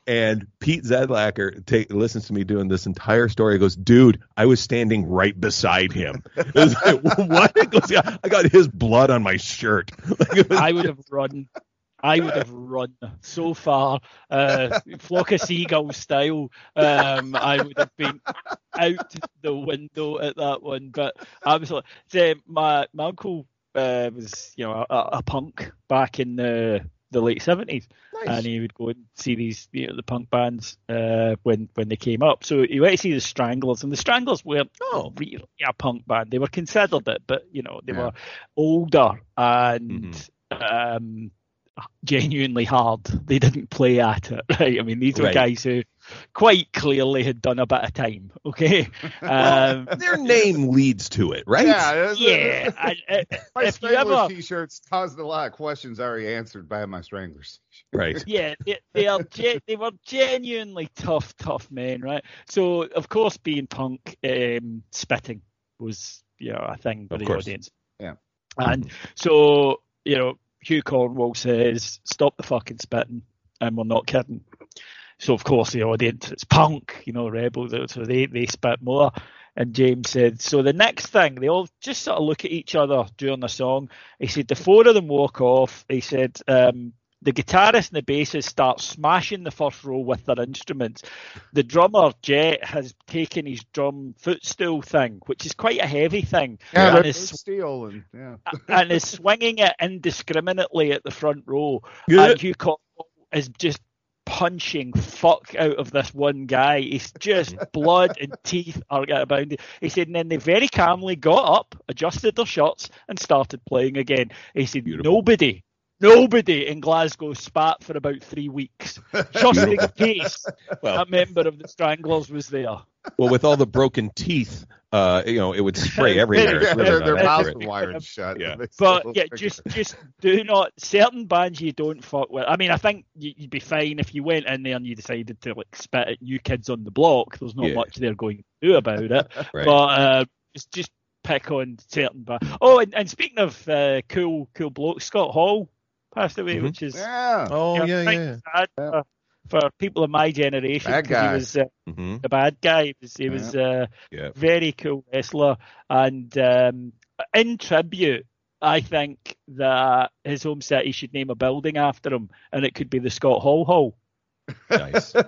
And Pete Zedlacker listens to me doing this entire story. He goes, dude, I was standing right beside him. Like, what? Goes, yeah, I got his blood on my shirt. Like, I would have run. I would have run so far, uh, flock of seagull style. Um, I would have been out the window at that one. But was like, say, my my uncle uh, was you know a, a punk back in the the late seventies, and he would go and see these you know the punk bands uh, when when they came up. So he went to see the Stranglers, and the Stranglers were Oh. really a punk band. They were considered it, but you know they Yeah. were older and um, genuinely hard. They didn't play at it, right? I mean, these were guys who quite clearly had done a bit of time. Okay, um, Their name leads to it, right? Yeah, yeah. I, I, My if you Stranglers ever, t-shirts caused a lot of questions already answered by my Stranglers. Right. yeah, they, they are ge- they were genuinely tough, tough men, right? So of course, being punk, um, spitting was you know a thing for Of the course. audience. Yeah. and so you know Hugh Cornwell says, "Stop the fucking spitting," and we're not kidding. So of course the audience, it's punk, you know, rebels, so they they spit more. And James said, so the next thing, they all just sort of look at each other during the song. He said the four of them walk off. He said um, the guitarist and the bassist start smashing the first row with their instruments. The drummer Jet has taken his drum footstool thing, which is quite a heavy thing, Yeah, and, is, steel and yeah. and is swinging it indiscriminately at the front row. Yeah. And Hugh Cornwell is just punching fuck out of this one guy. He's just blood and teeth are abounding. He said, and then they very calmly got up, adjusted their shirts, and started playing again. He said, Beautiful. nobody. Nobody in Glasgow spat for about three weeks, just in case Well, a member of the Stranglers was there. well, with all the broken teeth, uh, you know, it would spray everywhere. Yeah, really their, mouths accurate. were wired shut. Yeah. But yeah, figured just just do not certain bands you don't fuck with. I mean, I think you- you'd be fine if you went in there and you decided to like spit at new kids on the block. There's not Yeah. much they're going to do about it. Right. But uh, just just pick on certain bands. Oh, and, and speaking of uh, cool cool blokes, Scott Hall passed away, Mhm. which is Yeah. oh know, yeah, yeah. sad Yeah. for, for people of my generation. Bad 'cause guy. He was uh, hmm the bad guy. He was, he was uh, Yeah. very cool wrestler. And um, in tribute, I think that his home city should name a building after him, and it could be the Scott Hall Hall. Nice.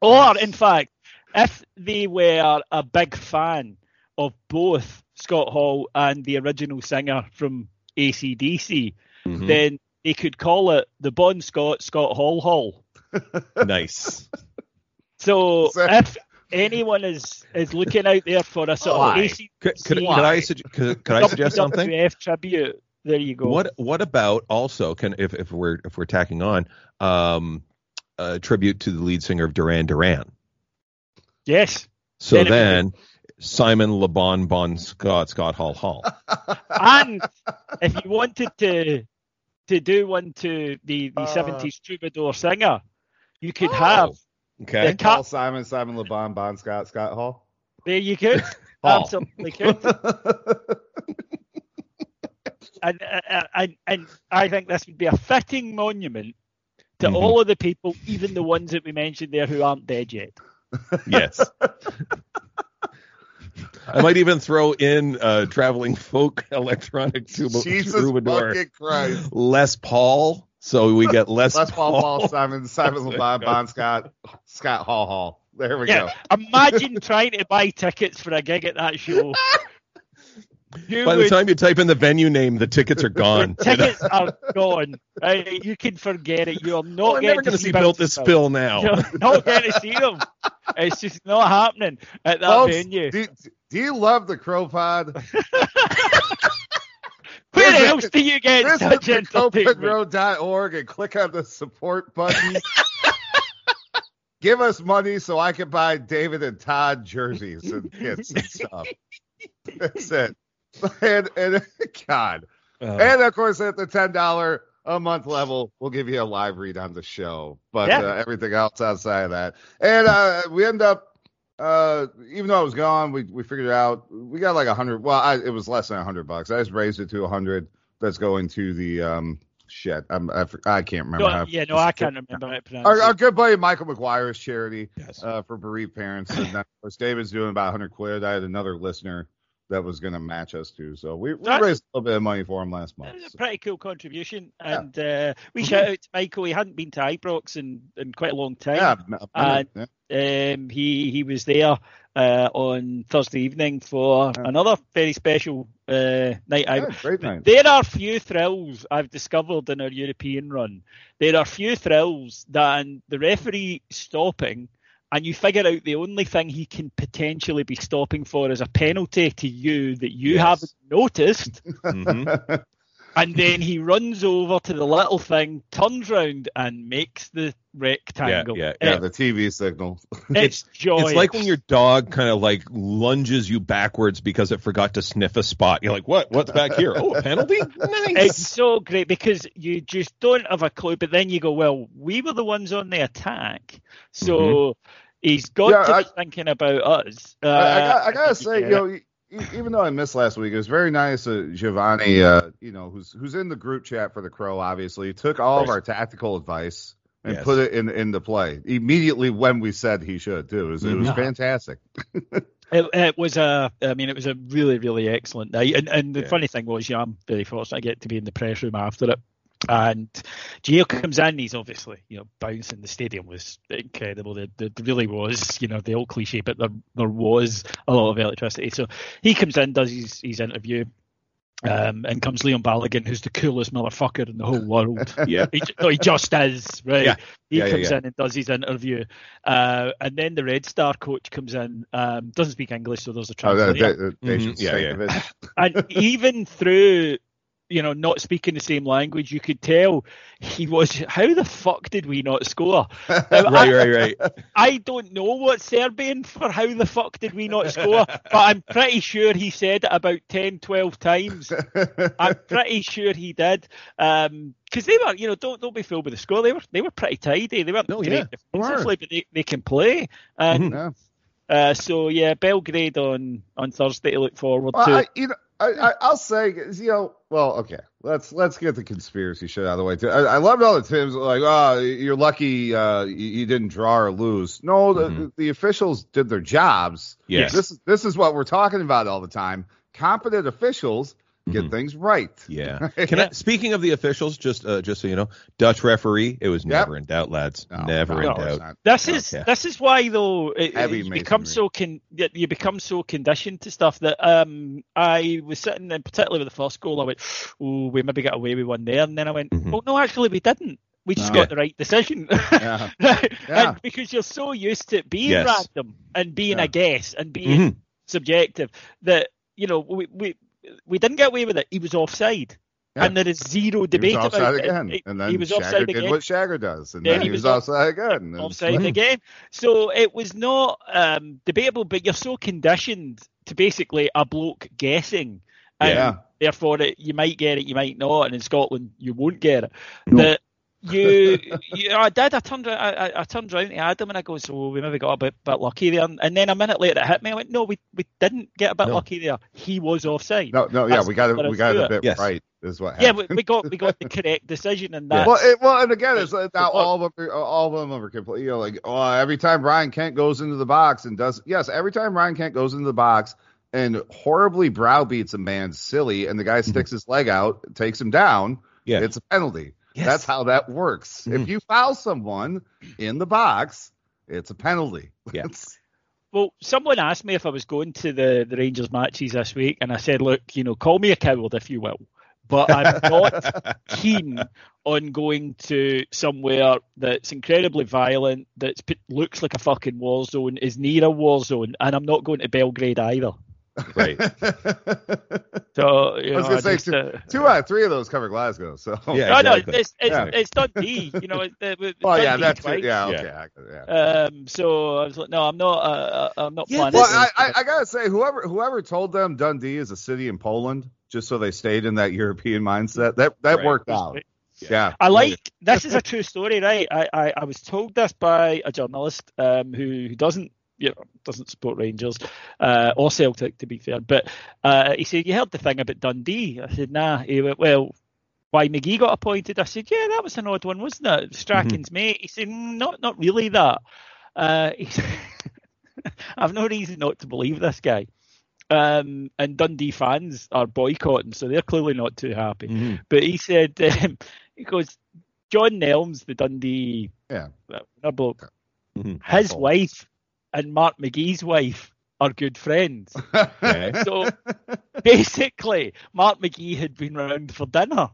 Or, in fact, if they were a big fan of both Scott Hall and the original singer from ACDC, Mhm. then they could call it the Bon Scott Scott Hall Hall. Nice. So, So- if anyone is is looking out there for a sort Why? of AC Could, could, could I sug- could, could I suggest something? WWF tribute, there you go. What What about also can if, if we're if we're tacking on um a tribute to the lead singer of Duran Duran? Yes. So Then it would then Simon LeBon Bon Scott Scott Hall Hall. And if you wanted to to do one to the the Uh. seventies troubadour singer, you could Oh. have Okay. The Ca- Paul Simon, Simon LeBon, Bon Scott, Scott Hall. there you could. Hall. Absolutely could. And, uh, and and I think this would be a fitting monument to Mhm. all of the people, even the ones that we mentioned there who aren't dead yet. Yes. I might even throw in uh, traveling folk electronic tuba- Jesus troubadour fucking Christ. Les Paul, so we get Les, Les Paul, Paul, Simon, Simon LeBon, Bon Scott, Scott Hall Hall. There we Yeah, imagine trying to buy tickets for a gig at that show. You By the would- time you type in the venue name, the tickets are gone. tickets are gone. Right? You can forget it. You're not Oh, I'm getting never to going to see Bill Built This Spill now. You're not getting to see them. It's just not happening at that Folks, venue. do, do you love the CROpod? Where else do you get such entertainment? and click on the support button. Give us money so I can buy David and Todd jerseys and kits and stuff. That's it. And, and God. Uh, And of course, at the ten dollar a month level, we'll give you a live read on the show. But Yeah. uh, everything else outside of that, and uh, we end up, uh, even though I was gone, we we figured it out. We got like a hundred. Well, I, it was less than a hundred bucks. I just raised it to a hundred. That's going to the um shit. I'm, I, I can't remember. No, how yeah, no, I can't remember how to pronounce Our, our good buddy Michael McGuire's charity yes. uh, for bereaved parents. And of course, David's doing about 100 quid. I had another listener that was going to match us too. So we, we raised a little bit of money for him last month. was a So, pretty cool contribution, and uh, Mm-hmm. we shout out to Michael. He hadn't been to Ibrox in, in quite a long time. yeah, a Uh, Um, he he was there uh, on Thursday evening for Yeah. another very special uh, night out. Yeah, night. There are few thrills I've discovered in our European run. There are few thrills than the referee stopping, and you figure out the only thing he can potentially be stopping for is a penalty to you that you Yes. haven't noticed, Mhm. and then he runs over to the little thing, turns round, and makes the rectangle. yeah, yeah, It- the TV signal. it's joy. It's like when your dog kind of like lunges you backwards because it forgot to sniff a spot. You're like, what? What's back here? Oh, a penalty? Nice. It's so great because you just don't have a clue, but then you go, well, we were the ones on the attack, so he's got Yeah, to I- be thinking about us. Uh, I, I, got, I gotta you say, you know, e- even though I missed last week, it was very nice. Uh, Giovanni, uh, you know, who's who's in the group chat for the Crow, obviously took all of Right. our tactical advice and Yes. put it in into play immediately when we said he should too. It was, it was Mhm. fantastic. It, it was a, I mean, it was a really, really excellent night. And, and the Yeah. funny thing was, yeah, I'm very fortunate I get to be in the press room after it. And Gio comes in, he's obviously, you know, bouncing. The stadium was incredible. There, there really was, you know, the old cliche, but there, there was a lot of electricity. So he comes in, does his, his interview, um, and comes Leon Balogun, who's the coolest motherfucker in the whole world. Yeah. he, no, he just is, right? Yeah. He Yeah, yeah, comes yeah. in and does his interview, uh, and then the Red Star coach comes in, um, doesn't speak English, so there's a Oh, that, translator. that, they Mhm. Yeah, yeah. and even through, you know, not speaking the same language, you could tell he was. How the fuck did we not score? Now, right, I, right, right. I don't know what Serbian for how the fuck did we not score, but I'm pretty sure he said it about 10, 12 times. I'm pretty sure he did. Um 'cause because they were, you know, don't don't be fooled with the score. They were they were pretty tidy. They weren't No, great yeah, they defensively, but they, they can play. And Yeah. uh, so yeah, Belgrade on on Thursday to look forward Well, to. I, you know, I, I, I'll say, you know, well, okay, let's let's get the conspiracy shit out of the way too. I, I loved all the Tims like, oh, you're lucky uh, you, you didn't draw or lose. No, the, Mhm. the officials did their jobs. Yes. This is this is what we're talking about all the time. Competent officials get Mhm. things right. Yeah. Can I, speaking of the officials, just uh, just so you know, Dutch referee, it was Yep. never in doubt, lads. No, never no, in of doubt. not. This is Yeah. this is why though it, Heavy you become so con you become so conditioned to stuff that um I was sitting and particularly with the first goal I went oh we maybe got away with one there and then I went Mhm. well no actually we didn't we just No. got the right decision Yeah. Yeah. and because you're so used to being Yes. random and being Yeah. a guess and being Mhm. subjective that you know we we we didn't get away with it he was offside Yeah. and there is zero He debate was about offside it. again, It- and then he was Shagger offside did again what Shagger does, and Then then he he was was offside again. And- offside again. So it was not um, debatable, but you're so conditioned to basically a bloke guessing, and Yeah. therefore it, you might get it, you might not, and in Scotland you won't get it. No. That you, you, I did. I turned, I, I, I turned around to Adam and I go, "So oh, we maybe got a bit, bit lucky there." And then a minute later it hit me. I went, "No, we, we didn't get a bit No. lucky there. He was offside." No, no, yeah, That's we got it. We got it a bit Yes. right. Is what yeah, happened. we, we got we got the correct decision, in that. Well, it, well, and again, it's like now all of them, are, all of them are complete. You know, like oh, every time Ryan Kent goes into the box and does yes, every time Ryan Kent goes into the box and horribly browbeats a man silly, and the guy sticks mm-hmm. his leg out, takes him down, Yeah. it's a penalty. Yes. That's how that works. Mhm. If you foul someone in the box, it's a penalty. Yeah. It's- Well, someone asked me if I was going to the, the Rangers matches this week, and I said, look, you know, call me a coward if you will, but I'm not keen on going to somewhere that's incredibly violent, that looks like a fucking war zone, is near a war zone, and I'm not going to Belgrade either. Right. So you I was know, gonna say just, two, uh, two out of three of those cover Glasgow. So Yeah. no, no, it's it's, Yeah. it's Dundee. You know, it's, it's Well, yeah, Dundee that's twice. it. Yeah, Yeah. okay. I- yeah. Um, so I was like, no, I'm not. Uh, I'm not Yeah, planning. Well, to- I, I, I gotta say, whoever whoever told them Dundee is a city in Poland, just so they stayed in that European mindset, that that Right. worked out. Yeah. I like this is a true story, right? I, I, I was told this by a journalist um, who, who doesn't you know doesn't support Rangers uh, or Celtic to be fair, but uh, he said you heard the thing about Dundee. I said nah. He went well. Why McGhee got appointed? I said yeah, that was an odd one, wasn't it? Strachan's mate. He said "Mm, not not really that. Uh, said, I've no reason not to believe this guy. Um, and Dundee fans are boycotting, so they're clearly not too happy. Mhm. But he said, um, he goes, John Nelms, the Dundee Yeah. uh, bloke, Mhm. his wife and Mark McGhee's wife are good friends. Okay. So basically, Mark McGhee had been round for dinner.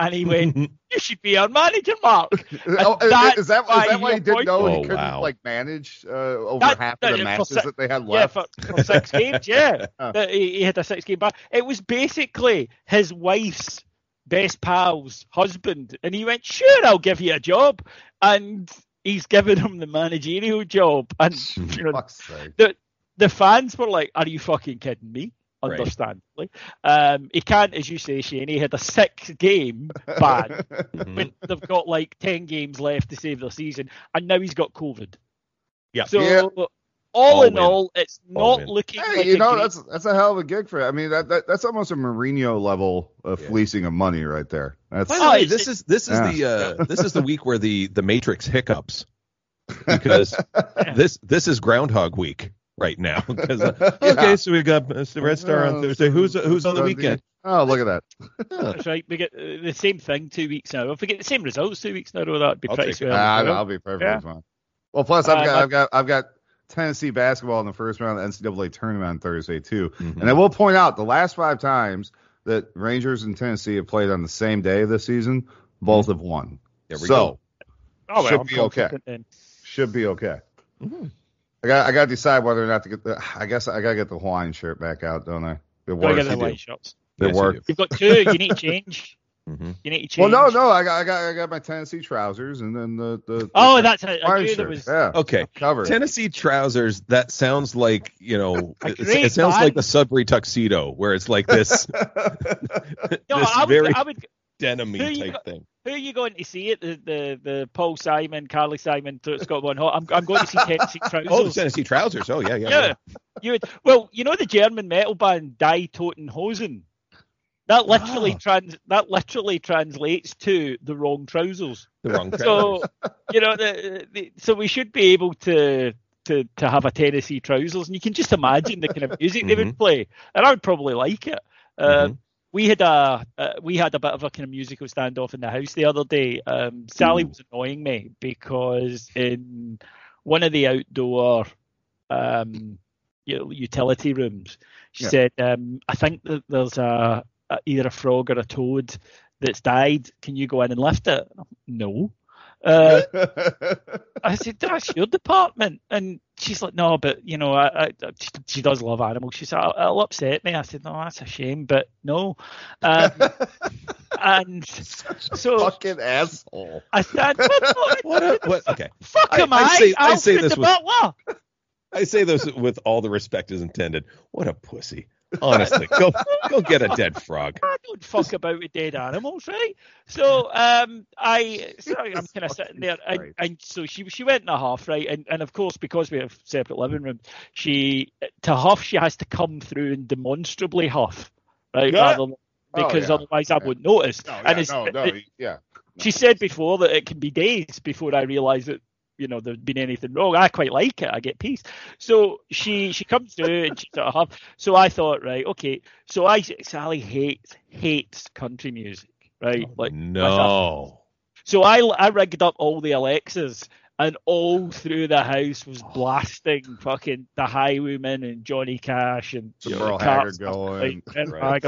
And he went, You should be our manager, Mark. Oh, is, is that why is that why he he didn't know he appointed- couldn't Oh, wow. like manage uh, over That- half that- of the matches se- that they had Yeah, left? for, for six games, yeah. That he, he had a six game back. It was basically his wife's best pal's husband. And he went, Sure, I'll give you a job. And he's given him the managerial job. And you know, Fuck's the the fans were like, "Are you fucking kidding me?" Right. Understandably, um, he can't, as you say, Shane. He had a six game ban Mhm. when they've got like ten games left to save their season, and now he's got COVID. Yeah. So Yeah. All, All in win. all, it's All not win. looking Hey, like you a know great- that's that's a hell of a gig for. It. I mean that, that that's almost a Mourinho level of Yeah. fleecing of money right there. That's By the Oh, way, this is this is Yeah. the uh, this is the week where the the Matrix hiccups because this this is Groundhog Week right now. 'Cause, uh, okay, so we got uh, the Red Star on Oh, Thursday. Who's who's on the weekend? Oh, look at that. That's right. We get uh, the same thing two weeks now. a row. If we get the same results two weeks in a that'd be I'll pretty take it. swell. Ah, well. I'll be perfectly Yeah. fine. Well, plus I've Uh, got my- I've got I've got Tennessee basketball in the first round of the NCAA tournament on Thursday too. Mhm. And I will point out the last five times that Rangers and Tennessee have played on the same day this season, both have won. There we so go. Oh, well, should I'm be okay. should be okay. Mhm. I got I got to decide whether or not to get the. I guess I got to get the Hawaiian shirt back out, don't I? It Gotta works. get the you do. white shots. It Yes, you works. You've got two. You need to change. Mhm. You need to Well, no, no, I got I got I got my Tennessee trousers and then the the. Oh, the that's it. I knew there was. yeah Okay. covered. Tennessee trousers. That sounds like you know. A It, it sounds band. like the Sudbury tuxedo, where it's like this, No, this I would, very I would. denim Who type got- thing. Who are you going to see it? The the, the Paul Simon, Carly Simon, Scott One Hot. I'm I'm going to see Tennessee Trousers. Oh, the Tennessee trousers. Oh yeah, yeah. yeah. You would, well, you know the German metal band Die Toten Hosen. That literally trans that literally translates to the wrong trousers. The wrong trousers. So you know the, the so we should be able to to to have a Tennessee trousers, and you can just imagine the kind of music they would play, and I would probably like it. Uh, Mhm. We had a uh, we had a bit of a kind of musical standoff in the house the other day. Um, Sally Ooh. was annoying me because in one of the outdoor um, utility rooms, she Yeah. said, um, "I think that there's a, a either a frog or a toad that's died. Can you go in and lift it?" No. Uh, I said, "That's your department," and she's like, "No, but you know, I, I she, she does love animals." She said, "It'll upset me." I said, "No, that's a shame, but no." Um, and so fucking asshole. I said, "What, what, What? Okay. fuck I- am I I?" say- I say this the with-. I say this with all the respect is intended. What a pussy. Honestly, go go get a dead frog. I don't fuck about with dead animals, right? So um, I, sorry, I'm kind of sitting there, and, and so she she went in a half, right? And and of course, because we have separate living rooms, she to huff she has to come through and demonstrably huff, right? Yeah. Rather than, Oh, because yeah. otherwise I wouldn't notice. No, and yeah, it's, no, no, it- yeah. she said before that it can be days before I realise that you know there'd been anything wrong. I quite like it. I get peace. So she she comes through and she sort of. So I thought, right, okay. So I Sally hates hates country music, right? Oh, like no. so I I rigged up all the Alexas. And all through the house was oh. blasting fucking the Highwaymen and Johnny Cash and Some you know, Merle the Cars Haggard going. like, Right.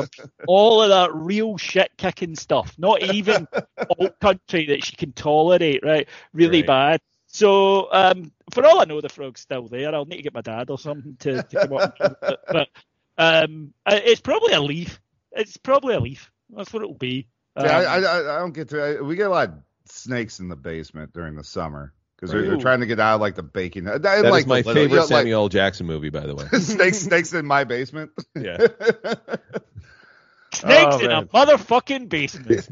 All of that real shit kicking stuff, not even old country that she can tolerate, right? Really Right. bad. So, um, for all I know, the frog's still there. I'll need to get my dad or something to, to come up. and it. But Um, uh, it's probably a leaf. It's probably a leaf. That's what it'll be. Um, Yeah, I, I, I don't get to. I, we get a lot of snakes in the basement during the summer because they're, they're trying to get out of like the baking. That, That is like my the little- favorite yeah, like- Samuel L. Jackson movie, by the way. snakes, snakes in my basement. Yeah. snakes Oh, in a motherfucking basement.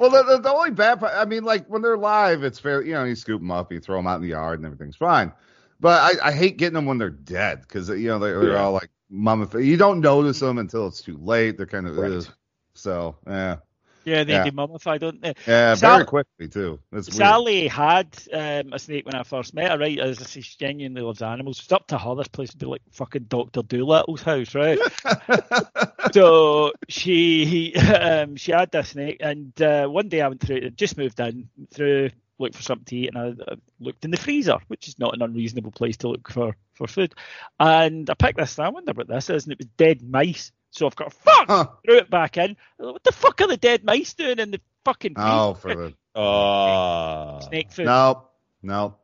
Well, the, the, the only bad part, I mean, like when they're live, it's fair. You know, you scoop them up, you throw them out in the yard, and everything's fine. But I, I hate getting them when they're dead because you know they're, they're Yeah. all like mummified. You don't notice them until it's too late. They're kind of Right. so yeah, yeah, they Yeah. demummify, don't they? yeah, Sal- very quickly too. That's weird. Sally had um, a snake when I first met her, right? As I say, she genuinely loves animals. It's up to her. This place would be like fucking Doctor Dolittle's house, right? so she um, she had this snake, and uh, one day I went through, just moved in, through looked for something to eat, and I, I looked in the freezer, which is not an unreasonable place to look for for food. And I picked this, and I wonder what this is, and it was dead mice. So I've got fuck, Huh. threw it back in. What the fuck are the dead mice doing in the fucking Oh, freezer? for the Uh, snake food? no, no.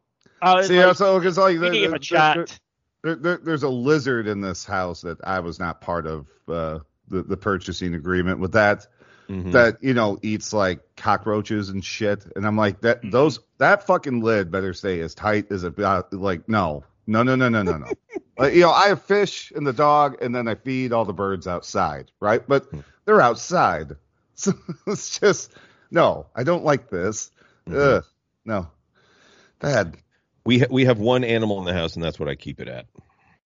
I See, like, so because like we there- need there- a chat. there, there, there's a lizard in this house that I was not part of uh, the the purchasing agreement with that. mhm. that you know eats like cockroaches and shit and i'm like that those that fucking lid better stay as tight as it uh, like no no no no no no no like, you know i have fish and the dog and then i feed all the birds outside right but they're outside so it's just no i don't like this Mhm. Ugh, no bad we ha- we have one animal in the house, and that's what I keep it at.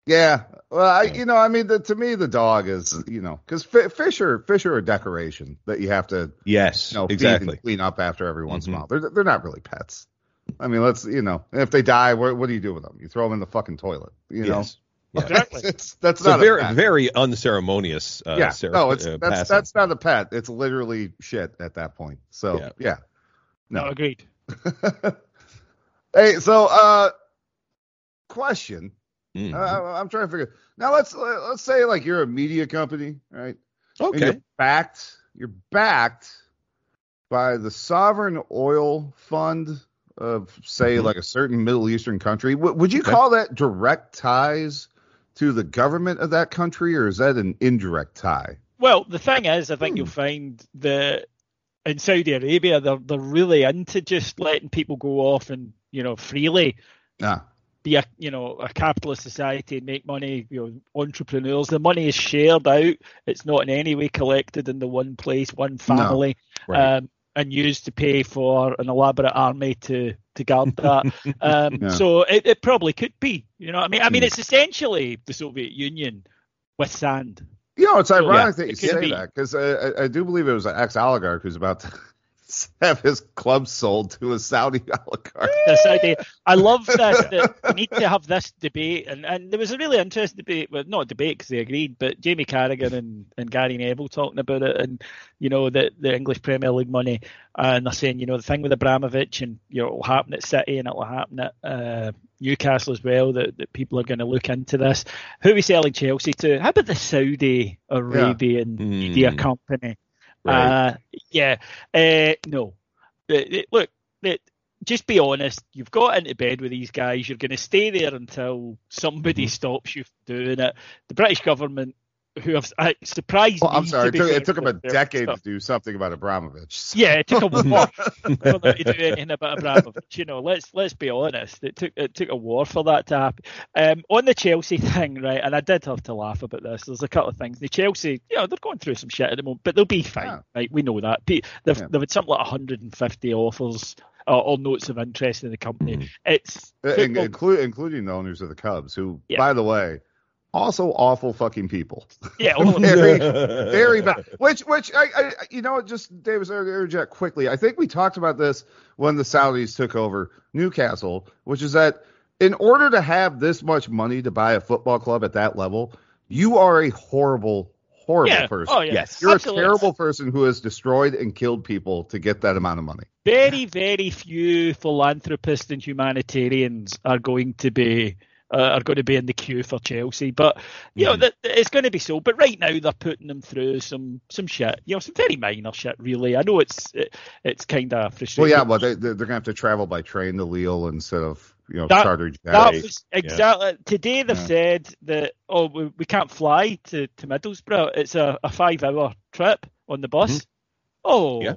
yeah well i you know i mean the, to me the dog is you know because fi- fish are fish are a decoration that you have to Yes, you know, exactly. clean up after every once in a Mhm. while. They're they're not really pets. I mean, let's you know, if they die, what, what do you do with them? You throw them in the fucking toilet. You know, Yes. Yeah. Exactly. it's that's So not very a pet. very unceremonious. Uh, yeah, cer- no, it's uh, that's passing. that's not a pet. It's literally shit at that point. So Yeah. yeah, No, no. agreed. hey, so uh, question. Mhm. Uh, I'm trying to figure. Now let's let's say like you're a media company, right? And okay. you're backed. You're backed by the sovereign oil fund of, say, Mhm. like a certain Middle Eastern country. W- would you Okay. call that direct ties to the government of that country, or is that an indirect tie? Well, the thing is, I think Hmm. you'll find that in Saudi Arabia, they're they're really into just letting people go off and you know freely Ah, be a you know a capitalist society and make money. You know, entrepreneurs. The money is shared out. It's not in any way collected in the one place, one family, Right. um, and used to pay for an elaborate army to to guard that. um, Yeah. So it, it probably could be. You know, what I mean, I mean, Hmm. it's essentially the Soviet Union with sand. you know, it's ironic Yeah, that you say be. that because uh, I, I do believe it was an ex oligarch who's about to have his club sold to a Saudi oligarch. the Saudi. I love this. That we need to have this debate, and, and there was a really interesting debate. Well, not a debate because they agreed, but Jamie Carragher and, and Gary Neville talking about it, and you know the the English Premier League money, and they're saying you know the thing with Abramovich, and you know it'll happen at City and it'll happen at uh, Newcastle as well. That, that people are going to look into this. Who are we selling Chelsea to? How about the Saudi Arabian media Mm. company? Right. Uh, yeah, uh, no. Look, just be honest. You've got into bed with these guys. You're going to stay there until somebody Mhm. stops you from doing it. The British government, who have uh, surprised I'm me, sorry, it took, it took him a decade stuff. to do something about Abramovich. Yeah, it took a war for them to do anything about Abramovich. You know, let's let's be honest. It took it took a war for that to happen. Um, on the Chelsea thing, right? And I did have to laugh about this. There's a couple of things. The Chelsea, you know, they're going through some shit at the moment, but they'll be fine, Yeah. right? We know that. They've Yeah. they've had something like 150 offers. Uh, all notes of interest in the company. Mhm. It's Uh, in- football- including the owners of the Cubs, who, Yeah. by the way, also awful fucking people. yeah, all- very, very bad. Which, which, I, I, you know, just Davis, I interject quickly. I think we talked about this when the Saudis took over Newcastle, which is that in order to have this much money to buy a football club at that level, you are a horrible, horrible yeah. person. Oh yeah, Yes. You're Absolutely. a terrible person who has destroyed and killed people to get that amount of money. very, very few philanthropists and humanitarians are going to be uh, are going to be in the queue for Chelsea. But you know Mhm. that that it's going to be so. But right now they're putting them through some some shit. You know, some very minor shit. Really, I know it's it, it's kind of frustrating. Well, yeah, well, they, they're, going to have to travel by train to Lille instead of you know That- charter jet. That was exactly today. They've Yeah. said that oh we, we can't fly to, to Middlesbrough. It's a, a five hour trip on the bus. Oh, Yeah.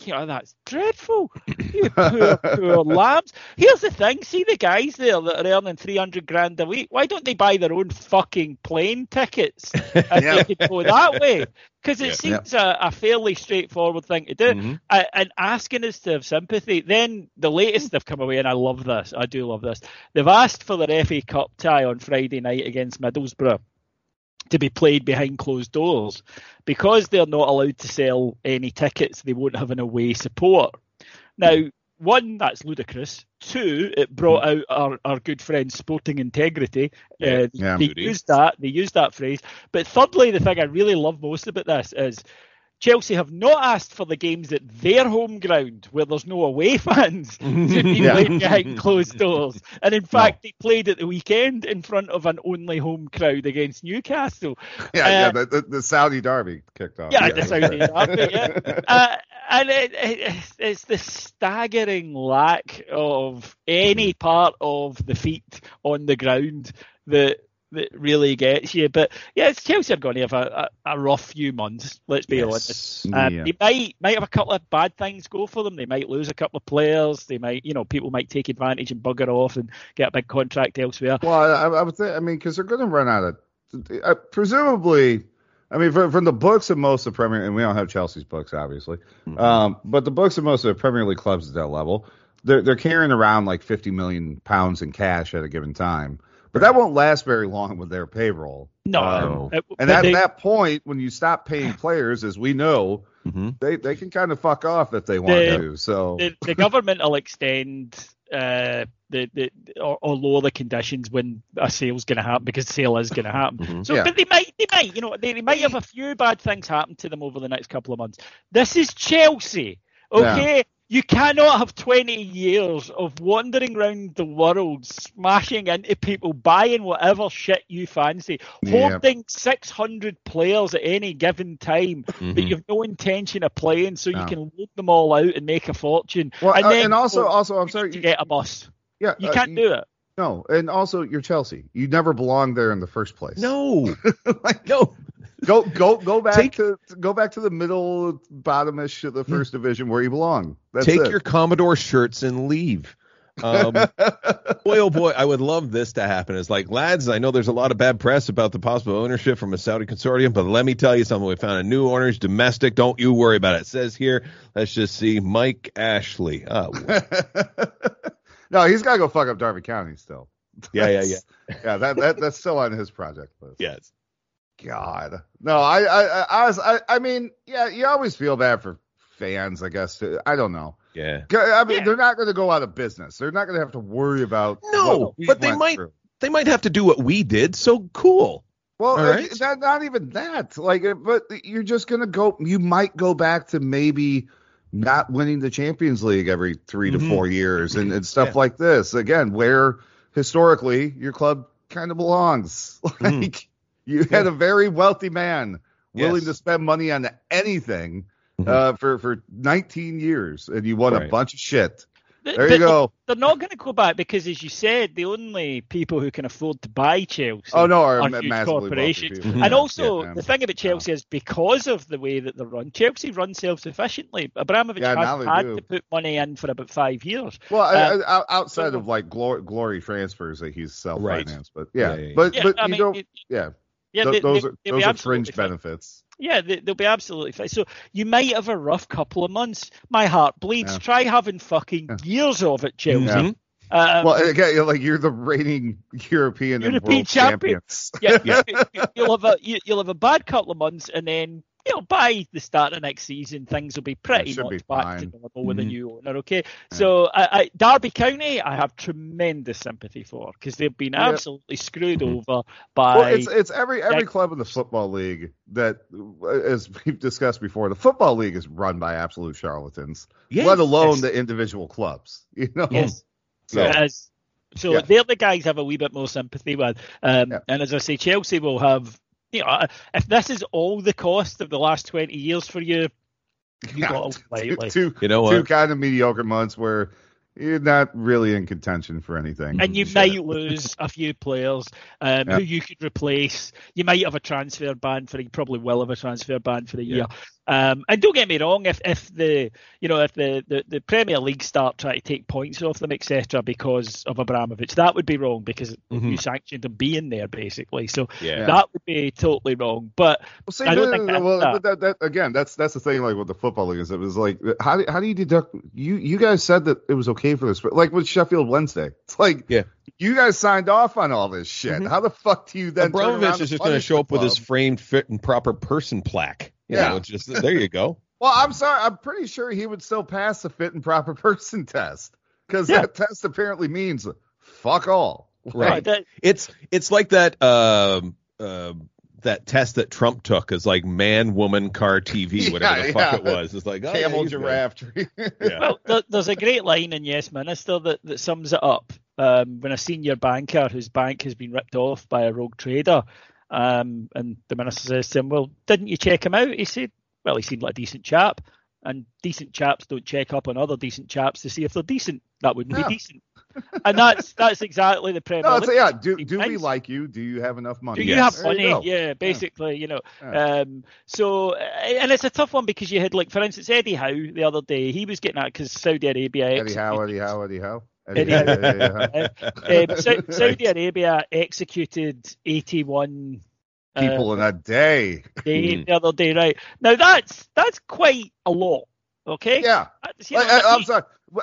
You know, that's dreadful. You poor, poor lambs. Here's the thing: see the guys there that are earning three hundred grand a week. Why don't they buy their own fucking plane tickets and Yeah. they could go that way? Because it Yeah. seems a, a fairly straightforward thing to do. Mhm. Uh, and asking us to have sympathy. Then the latest they've come away, and I love this. I do love this. They've asked for their FA Cup tie on Friday night against Middlesbrough to be played behind closed doors because they're not allowed to sell any tickets. They won't have an away support. Now, one, that's ludicrous. Two, it brought out our, our good friend Sporting Integrity. Yeah. Uh, Yeah. they used that. They used that phrase. But thirdly, the thing I really love most about this is Chelsea have not asked for the games at their home ground where there's no away fans to be Yeah. played behind closed doors. And in fact, they played at the weekend in front of an only home crowd against Newcastle. yeah, uh, yeah. The, the, the Saudi derby kicked off. Yeah, the Saudi derby, yeah. Uh, and it, it, it's the staggering lack of any part of the feet on the ground that that really gets you. But yeah, it's Chelsea are going to have a, a, a rough few months. Let's be honest. Yes. Um, Yeah. They might might have a couple of bad things go for them. They might lose a couple of players. They might, you know, people might take advantage and bugger off and get a big contract elsewhere. Well, I, I would think. I mean, because they're going to run out of. Uh, presumably, I mean, from, from the books of most of the Premier, and we don't have Chelsea's books, obviously, Mhm. um, but the books of most of the Premier League clubs at that level, they're they're carrying around like 50 million pounds in cash at a given time. But that won't last very long with their payroll. No, Um, Uh, and at they- that point, when you stop paying players, as we know, Mhm. they they can kind of fuck off if they want The- to. So the, the government will extend uh, the, the or, or lower the conditions when a sale's going to happen because sale is going to happen. Mhm. So, Yeah. but they might, they might, you know, they, they might have a few bad things happen to them over the next couple of months. This is Chelsea, okay? You cannot have 20 years of wandering around the world, smashing into people, buying whatever shit you fancy, Yeah. holding 600 players at any given time that Mhm. you've no intention of playing, so you can load them all out and make a fortune. well, and uh, then and also go, also I'm sorry, to you, get a bus. yeah, You uh, can't do it. No, and also you're Chelsea. You never belonged there in the first place. No, like, no. Go go go back Take- to go back to the middle bottomish of the first division where you belong. That's Take it. your Commodore shirts and leave. Um, boy, oh boy, I would love this to happen. It's like, lads, I know there's a lot of bad press about the possible ownership from a Saudi consortium, but let me tell you something. We found a new owner's domestic. Don't you worry about it. It says here, let's just see Mike Ashley. Oh, no, he's got to go fuck up Derby County still. yeah, yeah, yeah. yeah. That, that that's still on his project list. Yes. God, no, I I I, I, was, I I mean, yeah, you always feel bad for fans, I guess. I don't know. Yeah. I mean, Yeah. they're not going to go out of business. They're not going to have to worry about. No, what but they might- through. They might have to do what we did, so cool. Well, uh, right. not, not even that. Like, uh, but you're just gonna go. You might go back to maybe not winning the Champions League every 3 Mhm. to four years and, and stuff Yeah. like this. Again, where historically your club kind of belongs. Like, Mhm. You had a very wealthy man willing Yes. to spend money on anything Mhm. uh, for for 19 years, and you won a bunch of shit. There but you go. They're not going to go back because, as you said, the only people who can afford to buy Chelsea Oh no, are are ma- huge massively wealthy corporations. people. Mhm. And also, yeah, the thing about Chelsea is because of the way that they're run, Chelsea runs self-sufficiently. Abramovich Yeah, has had do. to put money in for about five years. Well, Uh, I- I- outside so- of like glory, glory transfers that he's self-financed, but yeah, Yeah, yeah, yeah. but Yeah, but I you mean, don't, it- yeah, yeah, Th- they, those they, are those are fringe fine. benefits. Yeah, they, they'll be absolutely fine. So you might have a rough couple of months. My heart bleeds. Yeah. Try having fucking Yeah. years of it, Chelsea. Mhm. Um, well, again, you're like you're the reigning European, and European world champion. champions. yeah, you- you'll have a you, you'll have a bad couple of months, and then you know by the start of next season things will be pretty much be back fine. to normal with a Mhm. new owner. Okay, so I, I, Derby County, I have tremendous sympathy for because they've been Yeah. absolutely screwed Mhm. over by. Well, it's it's every every Yeah. club in the football league that, as we've discussed before, the football league is run by absolute charlatans. Yes. let alone Yes. the individual clubs. You know, yes, So, is. So Yeah. they're the guys I have a wee bit more sympathy with. Um, Yeah. And as I say, Chelsea will have. You know, if this is all the cost of the last twenty years for you, you yeah, got to two, lightly. two, You know two kind of mediocre months where you're not really in contention for anything. and you Shit. might lose a few players um, Yeah. who you could replace. You might have a transfer ban for. You probably will have a transfer ban for a year. Um, and don't get me wrong, if if the you know if the, the, the Premier League start trying to take points off them, etc., because of Abramovich, that would be wrong because Mhm. you sanctioned them being there basically. So Yeah. that would be totally wrong. But Well, see, I don't but- think that's well, that. but that, that again, that's that's the thing. Like with the football league, is it was like, how do, how do you deduct? You you guys said that it was okay for this, but like with Sheffield Wednesday, it's like, Yeah. you guys signed off on all this shit. Mhm. How the fuck do you then? Abramovich and is just going to show up with his framed, fit, and proper person plaque. You Yeah. know, it's just there. You go. Well, I'm sorry, I'm pretty sure he would still pass the fit and proper person test because Yeah. that test apparently means fuck all. Right. that, It's it's like that um uh, that test that Trump took is like man, woman, car, TV, whatever Yeah, the fuck yeah. it was. It's like oh, yeah, Camel, he's good. giraffe, tree. Yeah. well, there, there's a great line in Yes Minister that, that sums it up. Um, when a senior banker whose bank has been ripped off by a rogue trader, um, and the minister says to him, "Well, didn't you check him out?" He said, "Well, he seemed like a decent chap, and decent chaps don't check up on other decent chaps to see if they're decent. That wouldn't Yeah. be decent." And that's that's exactly the Premier No, it's, League. yeah. Do do we like you? Do you have enough money? Do you Yes. have There you money? go. yeah, basically, you know. Yeah. Um, so, uh, and it's a tough one because you had, like, for instance, Eddie Howe the other day. He was getting at because Saudi Arabia. Eddie Howe, Eddie Howe, Eddie Howe. Eddie Howe. Howe. yeah, yeah. um, Sa- Saudi Arabia executed 81 uh, People in a day. day, Hmm. the other day, right? Now that's that's quite a lot. Okay. Yeah. That's, you know, Like, I, I'm sorry.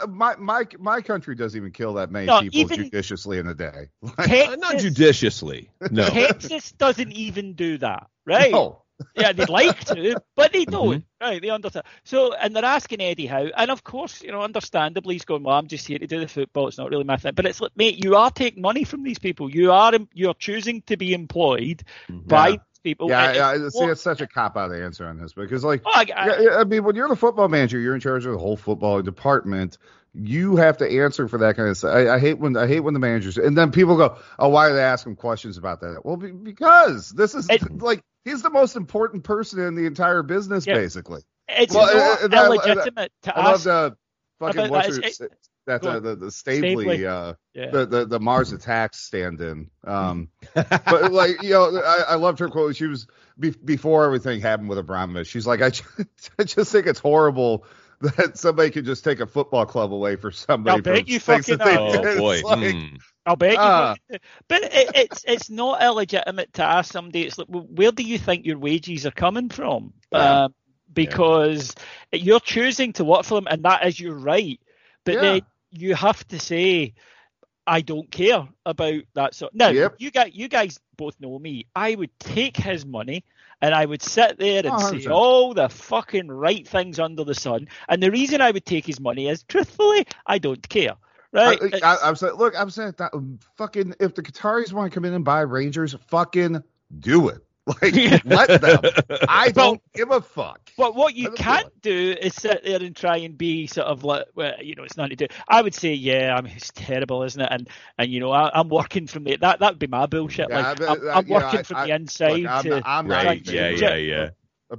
My my my country doesn't even kill that many No, people judiciously in a day. Uh, Texas, not judiciously. No. Texas doesn't even do that, right? No. Yeah, they'd like to, but they Mm-hmm. don't. Right, they understand. So, and they're asking Eddie Howe, and of course, you know, understandably, he's going, "Well, I'm just here to do the football. It's not really my thing." But it's like, mate, you are taking money from these people. You are you are choosing to be employed by Yeah. these people. Yeah, yeah. it's See, it's such a cop out answer on this because, like, Oh, I, I, Yeah, yeah, I mean, when you're the football manager, you're in charge of the whole football department. You have to answer for that kind of stuff. I, I hate when I hate when the managers and then people go, "Oh, why are they asking questions about that?" Well, be, because this is It- like he's the most important person in the entire business, Yeah. basically. it's Well, not uh, that- illegitimate to I love the fucking about what's that. her, that uh, the the Staveley, Staveley. uh, yeah. the, the the Mars Attacks stand-in. Um, but like you know, I, I loved her quote. She was be, before everything happened with Abramovich. She's like, I just, I just think it's horrible that somebody could just take a football club away for somebody. I'll bet you fucking they are. did. Oh boy. like, Hmm. I'll bet you. Ah. But it, it's it's not illegitimate to ask somebody. It's like, where do you think your wages are coming from? Yeah. Um, because you're choosing to work for them, and that is your right. But Yeah. then you have to say, I don't care about that. So now Yep. you guys, you guys both know me. I would take his money. And I would sit there and Oh, say 100%. all the fucking right things under the sun. And the reason I would take his money is, truthfully, I don't care. Right? I, I, I'm saying, look, I'm saying that um, fucking if the Qataris want to come in and buy Rangers, fucking do it. Like let them. I don't give a fuck. But what you can't do is sit there and try and be sort of like, well, you know, it's not to do. I would say, yeah, I mean, it's terrible, isn't it? And and you know, I, I'm working from the that that would be my bullshit. Yeah, like, I'm, uh, I'm you know, working I- from I- the inside Look, I'm to. I'm not Right. Yeah. Yeah. Yeah.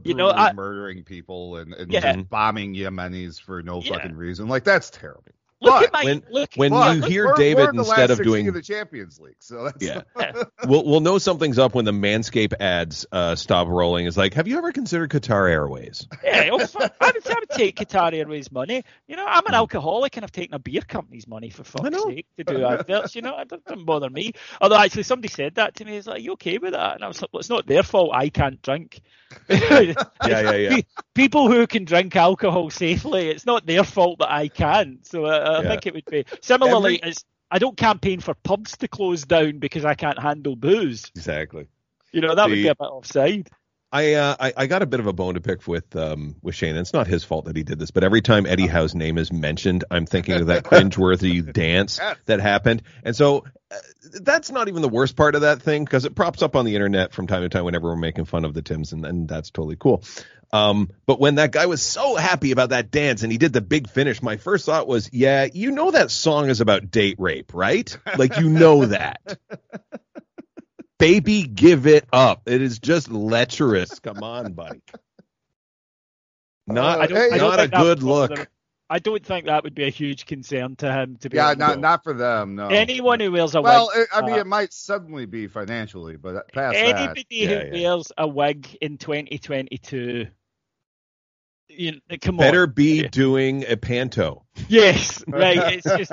You know, I- murdering people and, and Yeah. bombing Yemenis for no Yeah. fucking reason. Like that's terrible. Look but at my when- look. when But you hear we're- David we're in the instead last of doing of the Champions League, so that's Yeah. Yeah. we'll we'll know something's up when the Manscape ads uh, stop rolling. It's like, have you ever considered Qatar Airways? Yeah, well, I, would, I would take Qatar Airways money. You know, I'm an Hmm. alcoholic and I've taken a beer company's money for fuck's know. sake to do adverts. You know, it doesn't, doesn't bother me. Although actually, somebody said that to me. It's like, are you okay with that? And I was like, well, it's not their fault. I can't drink. Yeah, yeah, yeah. People who can drink alcohol safely, it's not their fault that I can't. So uh, I Yeah. think it would be similarly. Every- As I don't campaign for pubs to close down because I can't handle booze. Exactly. You know, that would be a bit offside. I, uh, I I got a bit of a bone to pick with um with Shane. And it's not his fault that he did this, but every time Eddie Howe's name is mentioned, I'm thinking of that cringeworthy dance that happened. And so uh, that's not even the worst part of that thing because it props up on the internet from time to time whenever we're making fun of the Tims, and, and that's totally cool. Um, but when that guy was so happy about that dance and he did the big finish, my first thought was, yeah, you know that song is about date rape, right? Like you know that. Baby, give it up. It is just lecherous. Come on, buddy. Not, Uh, I don't- I don't not a good was one of look. the- I don't think that would be a huge concern to him. To be Yeah, honest. not not for them. No. anyone who wears a well, wig. it, I mean, uh, it might suddenly be financially, but past anybody Yeah, who yeah. wears a wig in 2022, you know, come Better on. be Yeah. doing a panto. Yes, right. It's just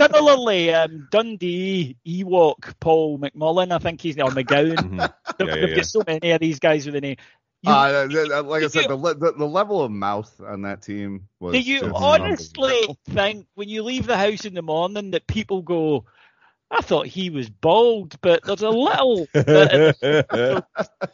similarly um, Dundee, Ewok, Paul McMullan, I think he's or McGowan. Mhm. They've, Yeah, yeah, they've yeah. got so many of these guys with a name. You- Uh, th- th- like I said, you- the, the the level of mouth on that team was. Do you honestly unbelievable. think when you leave the house in the morning that people go, I thought he was bald, but there's a little bit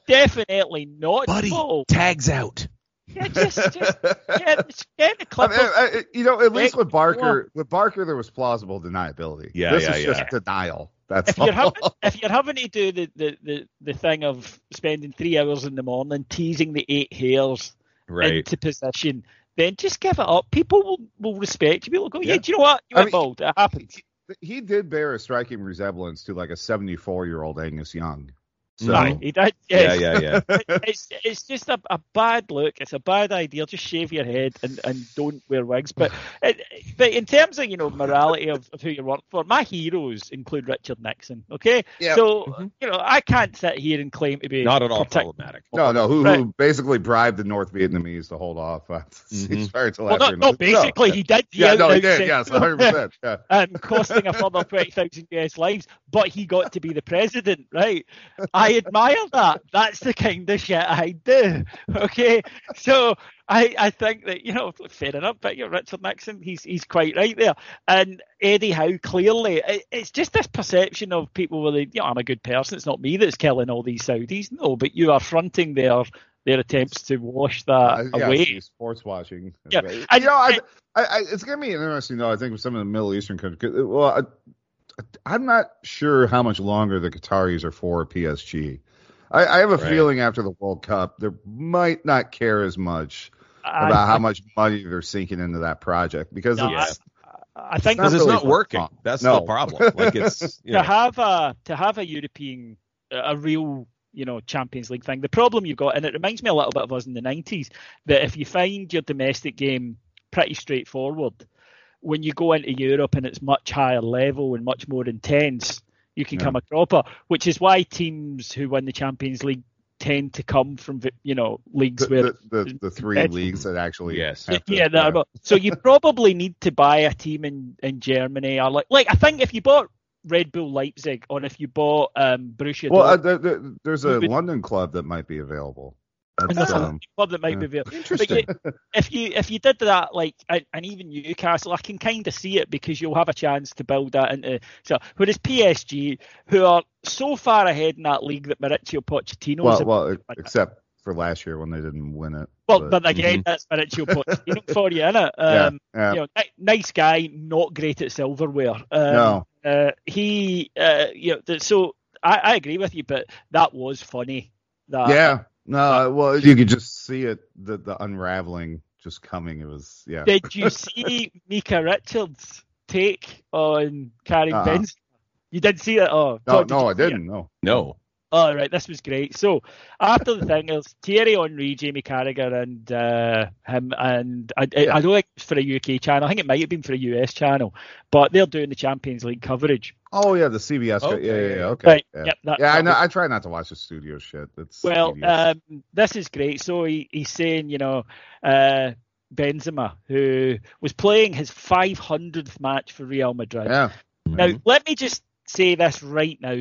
definitely not Buddy, bald. tags out. Yeah, just, just get, just get the I clip. mean, I- I- you know, at least with Barker, with Barker, there was plausible deniability. Yeah, this yeah, is yeah. just denial. That's if you're all. having if you're having to do the, the, the, the thing of spending three hours in the morning teasing the eight hairs Right. into position, then just give it up. People will, will respect you. People will go, yeah, Yeah. do you know what? You I went mean, bald. It happened. he did bear a striking resemblance to like a 74 year old Angus Young. So, Right, he did. Yeah, Yes. yeah, yeah. it's it's just a, a bad look. It's a bad idea. Just shave your head and, and don't wear wigs. But it, but in terms of you know morality of, of who you work for, my heroes include Richard Nixon. Okay, Yeah. so Mhm. you know I can't sit here and claim to be Not at all protect- problematic. No, no, who, Right. who basically bribed the North Vietnamese to hold off on ceasefire until Well, after. not, not basically. He did. yeah, no, he outnounced did. it. Yes, 100. percent Yeah. um, costing a further 20,000 US lives, but he got to be the president, right? I admire that. That's the kind of shit I do, okay? So I, I think that, you know, fair enough, but you're Richard Nixon, he's he's quite right there. And Eddie Howe, clearly, it, it's just this perception of people where they, you know, I'm a good person, it's not me that's killing all these Saudis. No, but you are fronting their their attempts to wash that Uh, yeah, away. sports watching. Yeah, you and- know, I, I, I, it's gonna be interesting though. I think with some of the Middle Eastern countries. Well, I, I'm not sure how much longer the Qataris are for PSG. I, I have a Right. feeling after the World Cup, they might not care as much I- about how much money they're sinking into that project because No, it's, I think It's Because not it's not working. fun. That's No. the problem. Like it's to know, have a to have a European a real you know Champions League thing. The problem you've got, and it reminds me a little bit of us in the nineties, that if you find your domestic game pretty straightforward, when you go into Europe and it's much higher level and much more intense, you can Yeah. come a cropper. Which is why teams who win the Champions League tend to come from you know leagues the, where the, the, the three It's- leagues that actually Yes. have to- yeah, that, but- so you probably need to buy a team in, in Germany or like like I think if you bought Red Bull Leipzig or if you bought um, Borussia Well, uh, there, there, there's a would- London club that might be available. And That's, that's a um, club that might yeah. be available. But interesting. you, if you if you did that like and and even Newcastle, I can kind of see it because you'll have a chance to build that into. So whereas PSG, who are so far ahead in that league that Mauricio Pochettino well, is well, except for last year when they didn't win it. well, but, again, Mhm. that's Mauricio Pochettino for you, innit? yeah, Um, yeah. you know, nice guy, not great at silverware. Um, No. uh, he, uh, you know, so I, I agree with you, but that was funny. That, yeah. No, uh, well, you could just see it, the the unraveling just coming. It was, yeah. Did you see Micah Richards' take on Karim Uh-uh. Benzema? You did see it? Oh, no, Todd, did no, I didn't. No. no. Oh, right, this was great. So after the thing, there's Thierry Henry, Jamie Carragher, and uh, him, and I, I, I don't think it's for a UK channel. I think it might have been for a US channel, but they're doing the Champions League coverage. Oh yeah, the CBS. Okay, Yeah, yeah, yeah, yeah. yeah. Okay. Right, Yeah, yep, that- yeah I know. was- I try not to watch the studio shit. It's Well, um, this is great. So he, he's saying, you know, uh, Benzema, who was playing his 500th match for Real Madrid. yeah. Now, let me just say this right now.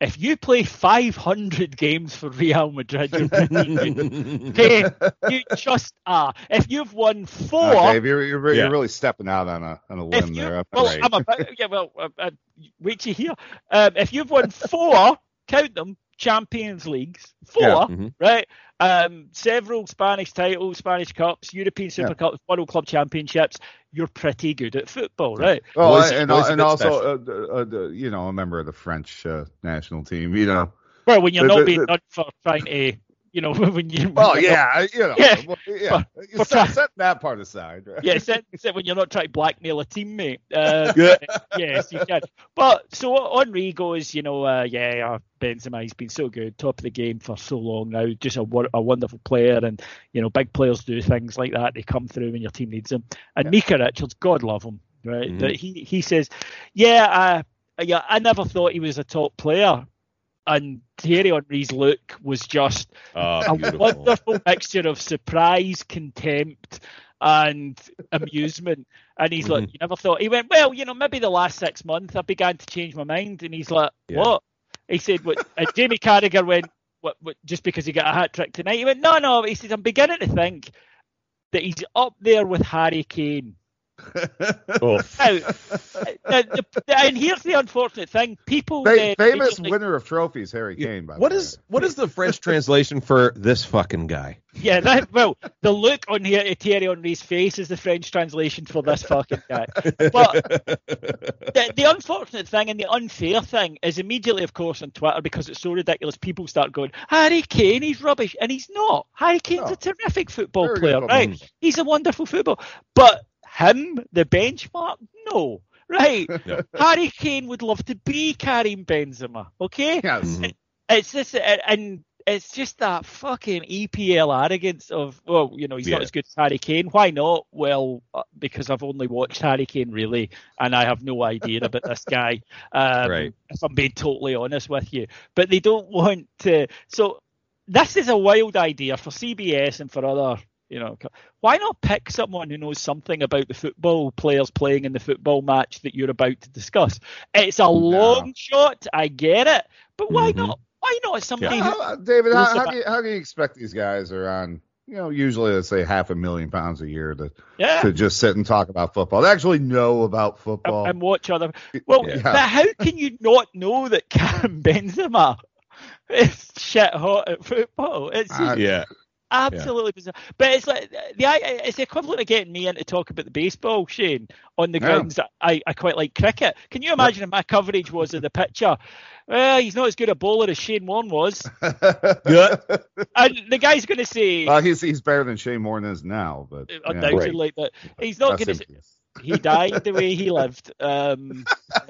If you play 500 games for Real Madrid, you're pretty. Okay, you just are. If you've won four, Okay, you're, you're, you're really stepping out on a on a limb you, there. well, Right. I'm about, yeah, well, uh, uh, wait till you hear. Um, if you've won four, count them, Champions Leagues, four, Yeah. Mhm. right? Um, several Spanish titles, Spanish Cups, European Super Yeah. Cups, World Club Championships. You're pretty good at football, right? Well, Boys- and, boys and also, uh, uh, uh, you know, a member of the French uh, national team. You know, Well, when you're The- not the- being the- done for trying to you know, when you. Well, yeah, you know, Yeah. well, yeah. Set, try- set that part aside, right? Yeah, set, set when you're not trying to blackmail a teammate. Uh, Yeah. yes, you can. But so Henry goes, you know, uh, yeah, uh, Benzema, he's been so good, top of the game for so long now, just a, a wonderful player. And, you know, big players do things like that. They come through when your team needs them. And Micah Richards, God love him, right? Mhm. That he, he says, yeah, uh, yeah, I never thought he was a top player. And Thierry Henry's look was just Oh, a beautiful. wonderful mixture of surprise, contempt, and amusement. And he's like, Mhm. you never thought. He went, well, you know, maybe the last six months I began to change my mind. And he's like, Yeah. what? He said, what? And Jamie Carragher went, what, what? Just because he got a hat trick tonight? He went, no, no. He says, I'm beginning to think that he's up there with Harry Kane. Oh, Now, the- the- and here's the unfortunate thing: people, Fa- then uh, famous immediately- winner of trophies, Harry Kane. By the way. is what is the French translation for this fucking guy? Yeah, that well, the look on here at Thierry Henry's face is the French translation for this fucking guy. But the, the unfortunate thing and the unfair thing is immediately, of course, on Twitter because it's so ridiculous. People start going, "Harry Kane, he's rubbish," and he's not. Harry Kane's No. a terrific football Very player, right? He's a wonderful football, but him, the benchmark, no. Right, No. Harry Kane would love to be Karim Benzema. Okay, Yes. Mhm. it's this and it's just that fucking EPL arrogance of well, you know, he's not as good as Harry Kane. Why not? Well, uh, because I've only watched Harry Kane really, and I have no idea about this guy. Um, Right. If I'm being totally honest with you, but they don't want to. So this is a wild idea for CBS and for other. You know, why not pick someone who knows something about the football players playing in the football match that you're about to discuss? It's a long shot, I get it, but why Mhm. not? Why not somebody who How- David, how, the how, do you, how do you expect these guys are on? You know, usually let's say half a million pounds a year to yeah, to just sit and talk about football. They actually know about football. and watch other. Well, Yeah. but how can you not know that Karim Benzema is shit hot at football? It's just I- Yeah. Absolutely bizarre. But it's like the I- it's the equivalent of getting me in to talk about the baseball, Shane, on the Yeah. grounds that I, I quite like cricket. Can you imagine if my coverage was of the pitcher? Well, he's not as good a bowler as Shane Warne was, Yeah. and the guy's going to say well, he's he's better than Shane Warne is now, but yeah. undoubtedly, but he's not Rest going to. peace. he died the way he lived. Um,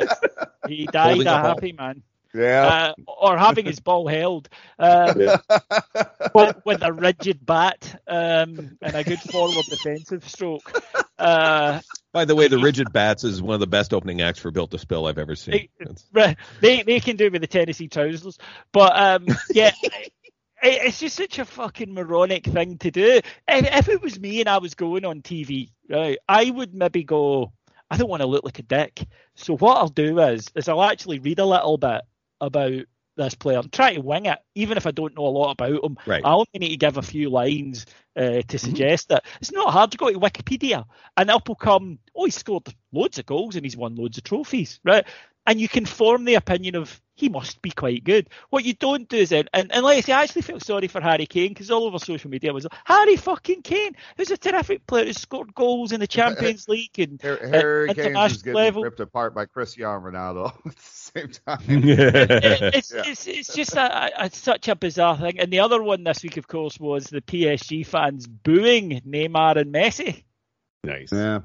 he died Holding a a ball. happy man, Yeah. uh, or having his ball held um, with, with a rigid bat um, and a good forward defensive stroke. Uh, By the way, the Rigid Bats is one of the best opening acts for Built to Spill I've ever seen. Hey, It's- Right, they they can do it with the Tennessee trousers, but um, yeah, it's just such a fucking moronic thing to do. If, if it was me and I was going on TV, right, I would maybe go. I don't want to look like a dick, so what I'll do is is I'll actually read a little bit about this player. I'm trying to wing it, even if I don't know a lot about him. Right. I only need to give a few lines uh, to suggest that It's not hard to go to Wikipedia and up will come, oh, he scored loads of goals and he's won loads of trophies, right? And you can form the opinion of he must be quite good. What you don't do is then, and, and like I say, I actually feel sorry for Harry Kane because all over social media was Harry fucking Kane, who's a terrific player who scored goals in the Champions League and Har- Harry at Kane's is getting level. ripped apart by Cristiano Ronaldo same time. it- it's, Yeah. it's it's just a, a, such a bizarre thing. And the other one this week, of course, was the PSG fans booing Neymar and Messi. nice. Yeah.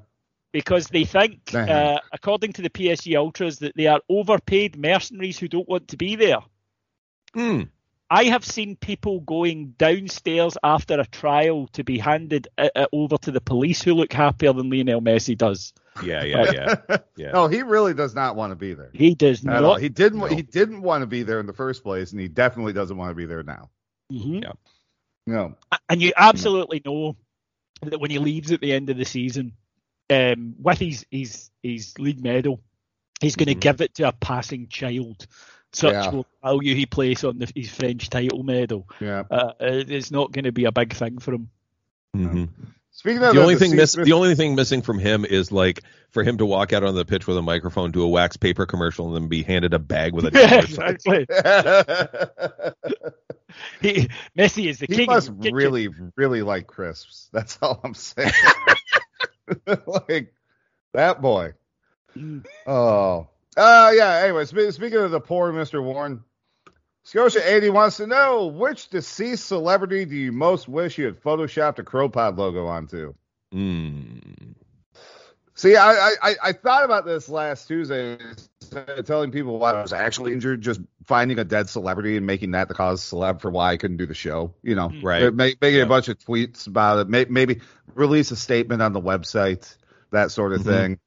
because they think, uh, according to the PSG ultras, that they are overpaid mercenaries who don't want to be there. Hmm. I have seen people going downstairs after a trial to be handed it, it over to the police who look happier than Lionel Messi does. Yeah, yeah, yeah. Yeah. No, he really does not want to be there. He does At all. not. He didn't. No. He didn't want to be there in the first place, and he definitely doesn't want to be there now. Mhm. Yeah. No. And you absolutely know that when he leaves at the end of the season, um, with his his his league medal, he's going to Mhm. give it to a passing child. Such Yeah. will value he place on the, his French title medal. Yeah. Uh, it's not going to be a big thing for him. Mhm. Speaking of The only thing miss, the only thing missing from him is like for him to walk out on the pitch with a microphone, do a wax paper commercial, and then be handed a bag with a dollar sign. exactly. He, Messi is the he king. must of really, really like crisps. That's all I'm saying. like that boy. Mm. Oh. Uh yeah, anyway, spe- speaking of the poor Mr. Warne, Scotia80 wants to know which deceased celebrity do you most wish you had photoshopped a CROpod logo onto? Mm. See, I, I, I- I thought about this last Tuesday, telling people why I was actually injured, just finding a dead celebrity and making that the cause celeb for why I couldn't do the show. You know, Right. Make, making Yeah. a bunch of tweets about it, may, maybe release a statement on the website, that sort of Mhm. thing.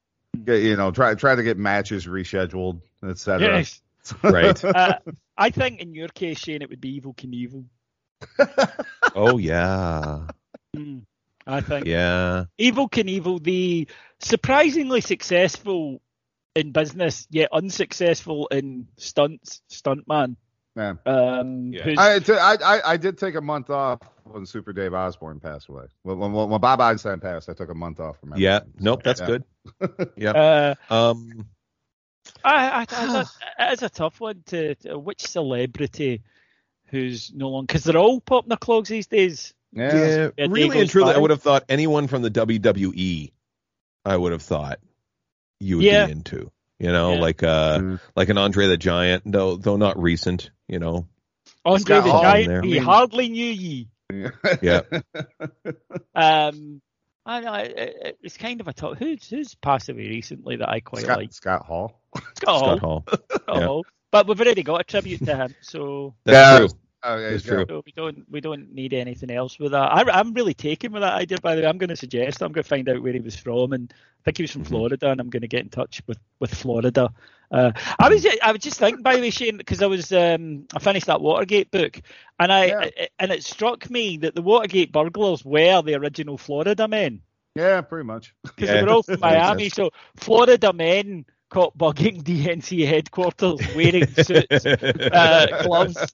Get- You know, try try to get matches rescheduled, etc. Yes. Right. Uh, I think in your case, Shane, it would be Evel Knievel. Oh yeah. Mm, I think Yeah. Evel Knievel, the surprisingly successful in business yet unsuccessful in stunts, stuntman. Yeah. Um, Yeah. who's- I, t- I, I I did take a month off when Super Dave Osborne passed away. When, when, when Bob Einstein passed, I took a month off from Yeah. Nope. That's Yeah. good. Yeah. uh, Um. I, I, I, it is a tough one to, to which celebrity who's no longer because they're all popping their clogs these days. Yeah. Yeah. Yeah, really and goes truly, I would have thought anyone from the WWE. I would have thought you would Yeah. be into. You know, Yeah. like uh, Mm. like an Andre the Giant, though though not recent. You know. Andre Scott the Hall Giant, there. we I mean- hardly knew ye. Yeah. Um, I know it, it, it's kind of a tough. Who's who's passed away recently that I quite Scott, like? Scott Hall. Scott, Scott Hall. Hall. Scott yeah. Hall. But we've already got a tribute to him, so That's Yeah. true. Oh, yeah, It's true. So we don't we don't need anything else with that. I, I'm really taken with that idea. By the way, I'm going to suggest I'm going to find out where he was from, and I think he was from Mhm. Florida, and I'm going to get in touch with with Florida. Uh, I was I was just thinking by the way, Shane, because I was um, I finished that Watergate book, and I, Yeah. I- and it struck me that the Watergate burglars were the original Florida men Yeah, pretty much. because Yeah. they were all from Miami. So Florida men caught bugging DNC headquarters wearing suits, uh, gloves.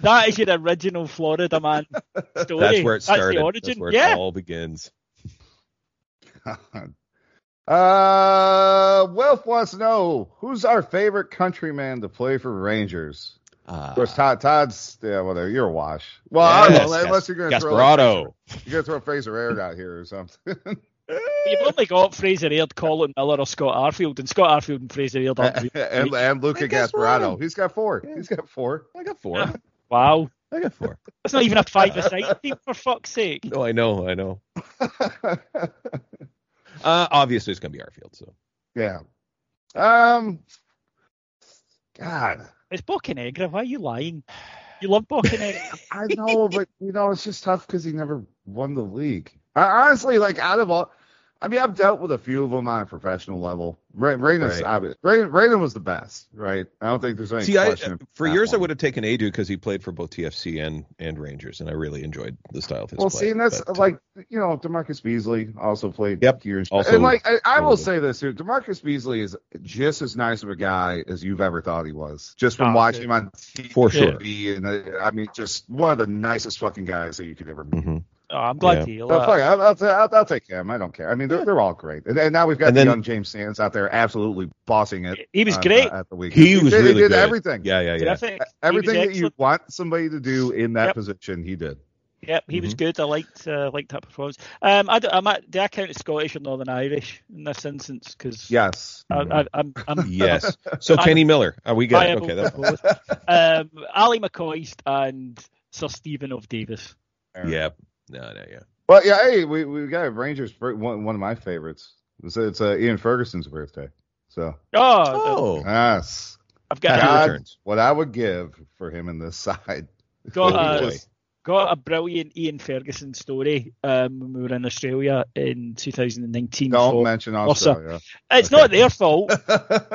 That is your original Florida man story. That's where it started. That's the origin. That's where it yeah. all begins. Uh, Wilf wants to know who's our favorite countryman to play for Rangers. Uh, Of course, Todd. Todd's yeah, whatever. You're a wash. Well, I don't know, Yes, unless you're gonna throw Gasparotto. you're gonna throw Fraser Aird out here or something. You've only got Fraser Aird, Colin Miller, or Scott Arfield, and Scott Arfield and Fraser Aird aren't and, really- and, and Luca Hey, Gasparotto. Gasparotto. He's got four. Yeah. He's got four. I got four. Wow, I got four. that's not even a five-a-side team for fuck's sake. No, I know. I know. Uh, obviously, it's gonna be Arfield. So yeah. Um. God, It's Bocanegra. Why are you lying? You love Bocanegra. I know, but you know, it's just tough because he never won the league. I, honestly, like out of all, I mean, I've dealt with a few of them on a professional level. Ray, Raynard's Right. Ray, Raynard was the best, right? I don't think there's any see, question. of for that years I would have taken Edu because he played for both TFC and and Rangers, and I really enjoyed the style of his Well, play. see, and that's But, uh, like you know, DaMarcus Beasley also played Yep, years. also and like I, I will say this too, DaMarcus Beasley is just as nice of a guy as you've ever thought he was. Just from Oh, watching good. him on TV, For sure. and uh, I mean, just one of the nicest fucking guys that you could ever meet. mhm. Oh, I'm glad Yeah. to hear So, that. fuck it, I'll, I'll, I'll, I'll take him. I don't care. I mean, they're, they're all great. And, and now we've got And the then- young James Sands out there absolutely bossing it. He was on, great. uh, at the weekend. He was did, really he did good. everything. Yeah, yeah, yeah. Terrific. Everything he was that you want somebody to do in that Yep. position, he did. Yep, he was good. I liked uh, liked that performance. Um, I, d- I'm at, do I count as Scottish or Northern Irish in this instance? Because Yes. I, I, I'm, I'm Yes. So I- Kenny Miller, are we good? Okay, that's both. um, Ally McCoist and Sir Steven of Davis. yeah. No, no, yeah. Well, yeah, hey, we we got Rangers. One one of my favorites. It's, it's uh, Ian Ferguson's birthday. So Oh, Oh, yes, I've got Happy God, what I would give for him in this side. got a, got a brilliant Ian Ferguson story um, when we were in Australia in 2019. Don't for- mention Also- Australia. It's Okay. not their fault.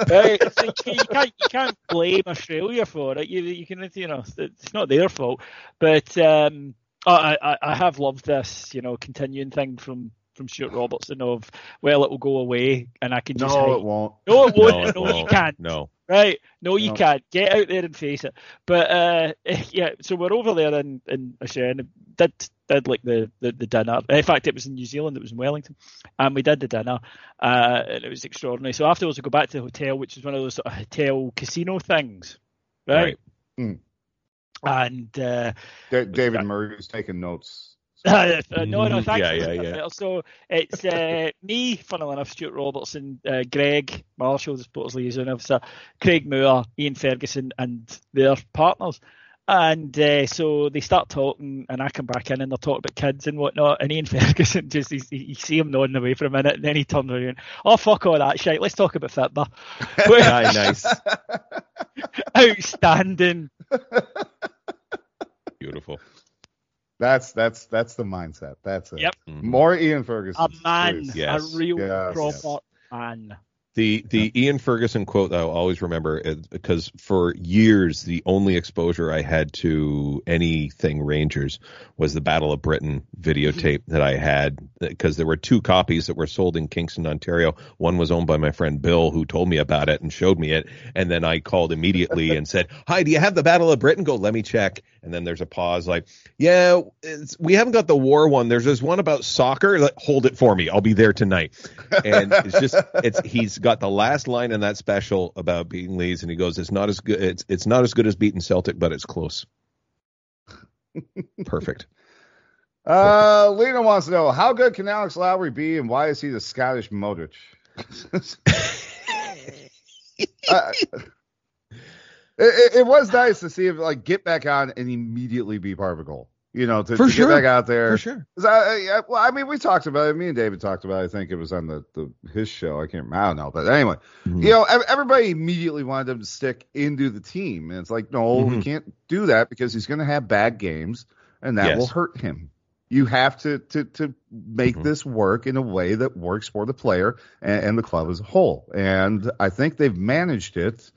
Right, so you, you can't you can't blame Australia for it. You you can you know it's not their fault. But um, I, I I have loved this you know continuing thing from from Stewart Robertson of well it will go away and I can just no, hide. it won't. no it won't No, no, it you won't. can't No. right no you No. can't get out there and face it. But uh, yeah, so we're over there in in Australia and did did like the, the the dinner. In fact, it was in New Zealand. It was in Wellington, and we did the dinner, uh, and it was extraordinary. So afterwards, we go back to the hotel, which is one of those sort of hotel casino things, right? Right. And uh, Da- David Murray was taking notes. uh, no, no, Mhm. thanks. Yeah, for yeah, yeah. So it's uh, me, funnily enough, Stewart Robertson, uh, Greg Marshall, the sports liaison officer, Craig Moore, Ian Ferguson, and their partners. And uh, so they start talking, and I come back in, and they're talking about kids and whatnot. And Ian Ferguson just, he's, you see him nodding away for a minute, and then he turns around, oh, fuck all that shit, let's talk about football. Aye, nice. Outstanding. Beautiful. That's that's that's the mindset. That's it. Yep. Mhm. More Ian Ferguson. A man. Yes. a real Yes. proper man. The the Ian Ferguson quote that I'll always remember is because for years the only exposure I had to anything Rangers was the Battle of Britain videotape that I had because there were two copies that were sold in Kingston, Ontario. One was owned by my friend Bill who told me about it and showed me it, and then I called immediately and said, "Hi, do you have the Battle of Britain?" Go, let me check. And then there's a pause, like, "Yeah, it's, we haven't got the war one. There's this one about soccer. Like, Hold it for me. I'll be there tonight." and it's just it's he's got the last line in that special about beating Leeds, and he goes, "It's not as good. It's it's not as good as beating Celtic, but it's close." Perfect. Uh, Lena wants to know how good can Alex Lowry be, and why is he the Scottish Modric? Uh, it, it was nice to see him like get back on and immediately be part of a goal. You know, to, For to sure. get back out there. For sure. I, I, well, I mean, we talked about it. Me and David talked about it. I think it was on the, the his show. I can't remember. I don't know. But anyway, Mhm. you know, everybody immediately wanted him to stick into the team. And it's like, no, we Mhm. can't do that because he's going to have bad games and that Yes. will hurt him. You have to to to make Mhm. this work in a way that works for the player and, and the club as a whole. And I think they've managed it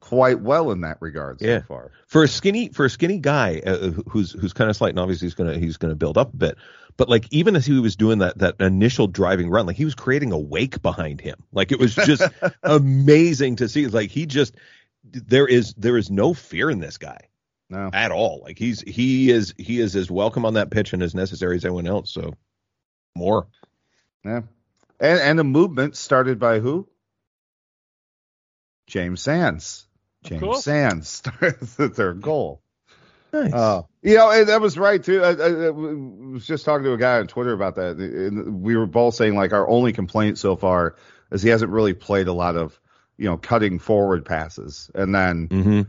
quite well in that regard so Yeah. far. for a skinny for a skinny guy uh, who's who's kind of slight and obviously he's gonna he's gonna build up a bit but like even as he was doing that that initial driving run like he was creating a wake behind him like it was just amazing to see like he just there is there is no fear in this guy No. at all like he's he is he is as welcome on that pitch and as necessary as anyone else so more Yeah. And and the movement started by who? James Sands. Of James course. Sands started their goal. nice. Uh, you know, and that was right too. I, I, I was just talking to a guy on Twitter about that. And we were both saying like our only complaint so far is he hasn't really played a lot of, you know, cutting forward passes and then hmm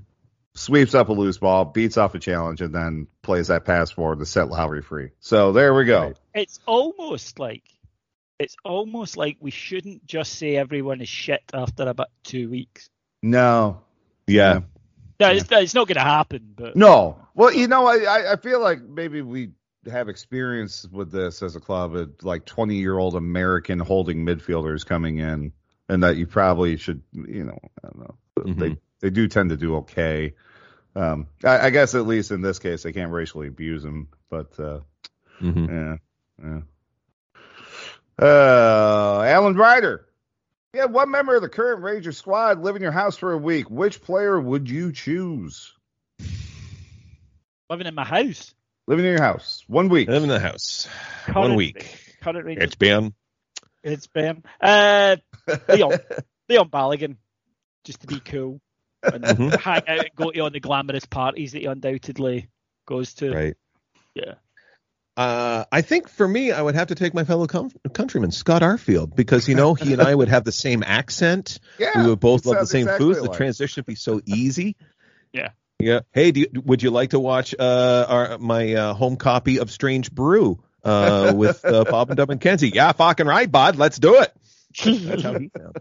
sweeps up a loose ball, beats off a challenge, and then plays that pass forward to set Lowry free. So there we go. It's almost like it's almost like we shouldn't just say everyone is shit after about two weeks. No, yeah No, it's, it's not going to happen. But No. Well, you know, I, I- I feel like maybe we have experience with this as a club, of like 20 year old American holding midfielders coming in, and that you probably should, you know, I don't know. They, Mhm. they do tend to do okay. Um, I, I guess at least in this case, they can't racially abuse them, but, uh, hmm yeah, yeah. Uh, Alan Ryder. Yeah, one member of the current Ranger squad live in your house for a week. Which player would you choose? living in my house, Living in your house, one week. Living in the house one week current Rangers, it's been it's been uh, Leon, Leon Balogun, just to be cool and Mhm. hang out and go to all the glamorous parties that he undoubtedly goes to. right Yeah. Uh, I think for me, I would have to take my fellow com- countryman Scott Arfield because you know he and I would have the same accent. Yeah, we would both love the same exactly foods. The transition would be so easy. Yeah. Yeah. Hey, do you, would you like to watch uh, our, my uh, home copy of Strange Brew uh, with uh, Bob and Dub and Kenzie? Yeah, fucking right, bud. Let's do it. That's how he sounds.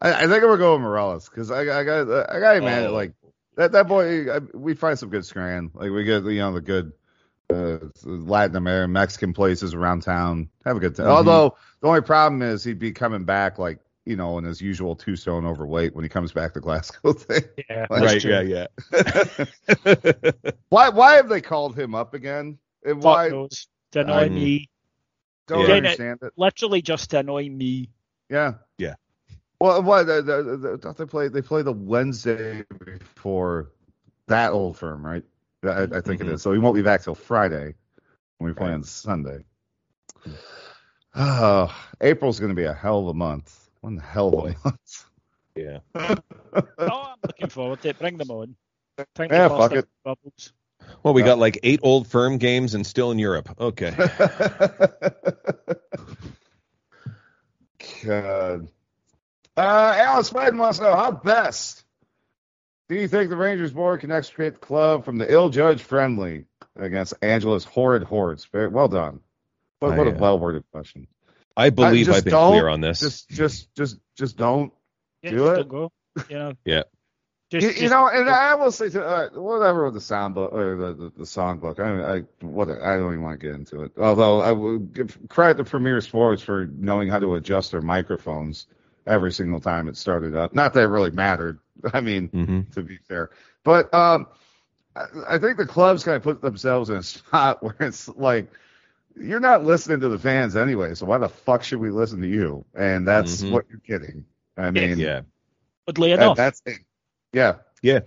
I, I think I'm gonna go with Morelos because I, I got I got him man Oh. like that that boy. I, we find some good scran. Like we get you know the good uh, Latin American Mexican places around town. Have a good time. Mhm. Although the only problem is he'd be coming back like you know in his usual two stone overweight when he comes back to Glasgow thing. yeah. That's right. true. Yeah. Yeah. why why have they called him up again? And why knows. To annoy Um, me. don't Yeah. understand it? Literally just to annoy me. Yeah. Yeah. Well, what the, the, the, don't they play? They play the Wednesday before that old firm, right? I, I think Mhm. it is. So he won't be back till Friday when we play Right. on Sunday. Oh, April's going to be a hell of a month. One hell of Boy. a month. yeah. Oh, I'm looking forward to it. Bring them on. Time to Yeah, bust fuck it. Bubbles. Well, we Yeah. got like eight old firm games and still in Europe. Okay. God. Uh, Alice Biden wants to know how best Do you think the Rangers board can extricate the club from the ill-judged friendly against Angela's horrid hordes? Very well done. What, what a I, uh, well-worded question. I believe just I've been clear on this. Just, just, just, just don't. Yeah, Do just it. don't go. You know. Yeah. Just, you, you know, and I will say to, uh, whatever with the sound book or the, the, the song book. I, I what I don't even want to get into it. Although I will give credit to Premier Sports for knowing how to adjust their microphones every single time it started up. Not that it really mattered. I mean, hmm to be fair, but um, I, I think the clubs kind of put themselves in a spot where it's like. You're not listening to the fans anyway, so why the fuck should we listen to you? And that's Mhm. what you're getting. I mean, Yeah. oddly that- enough. that's it. Yeah. Yeah.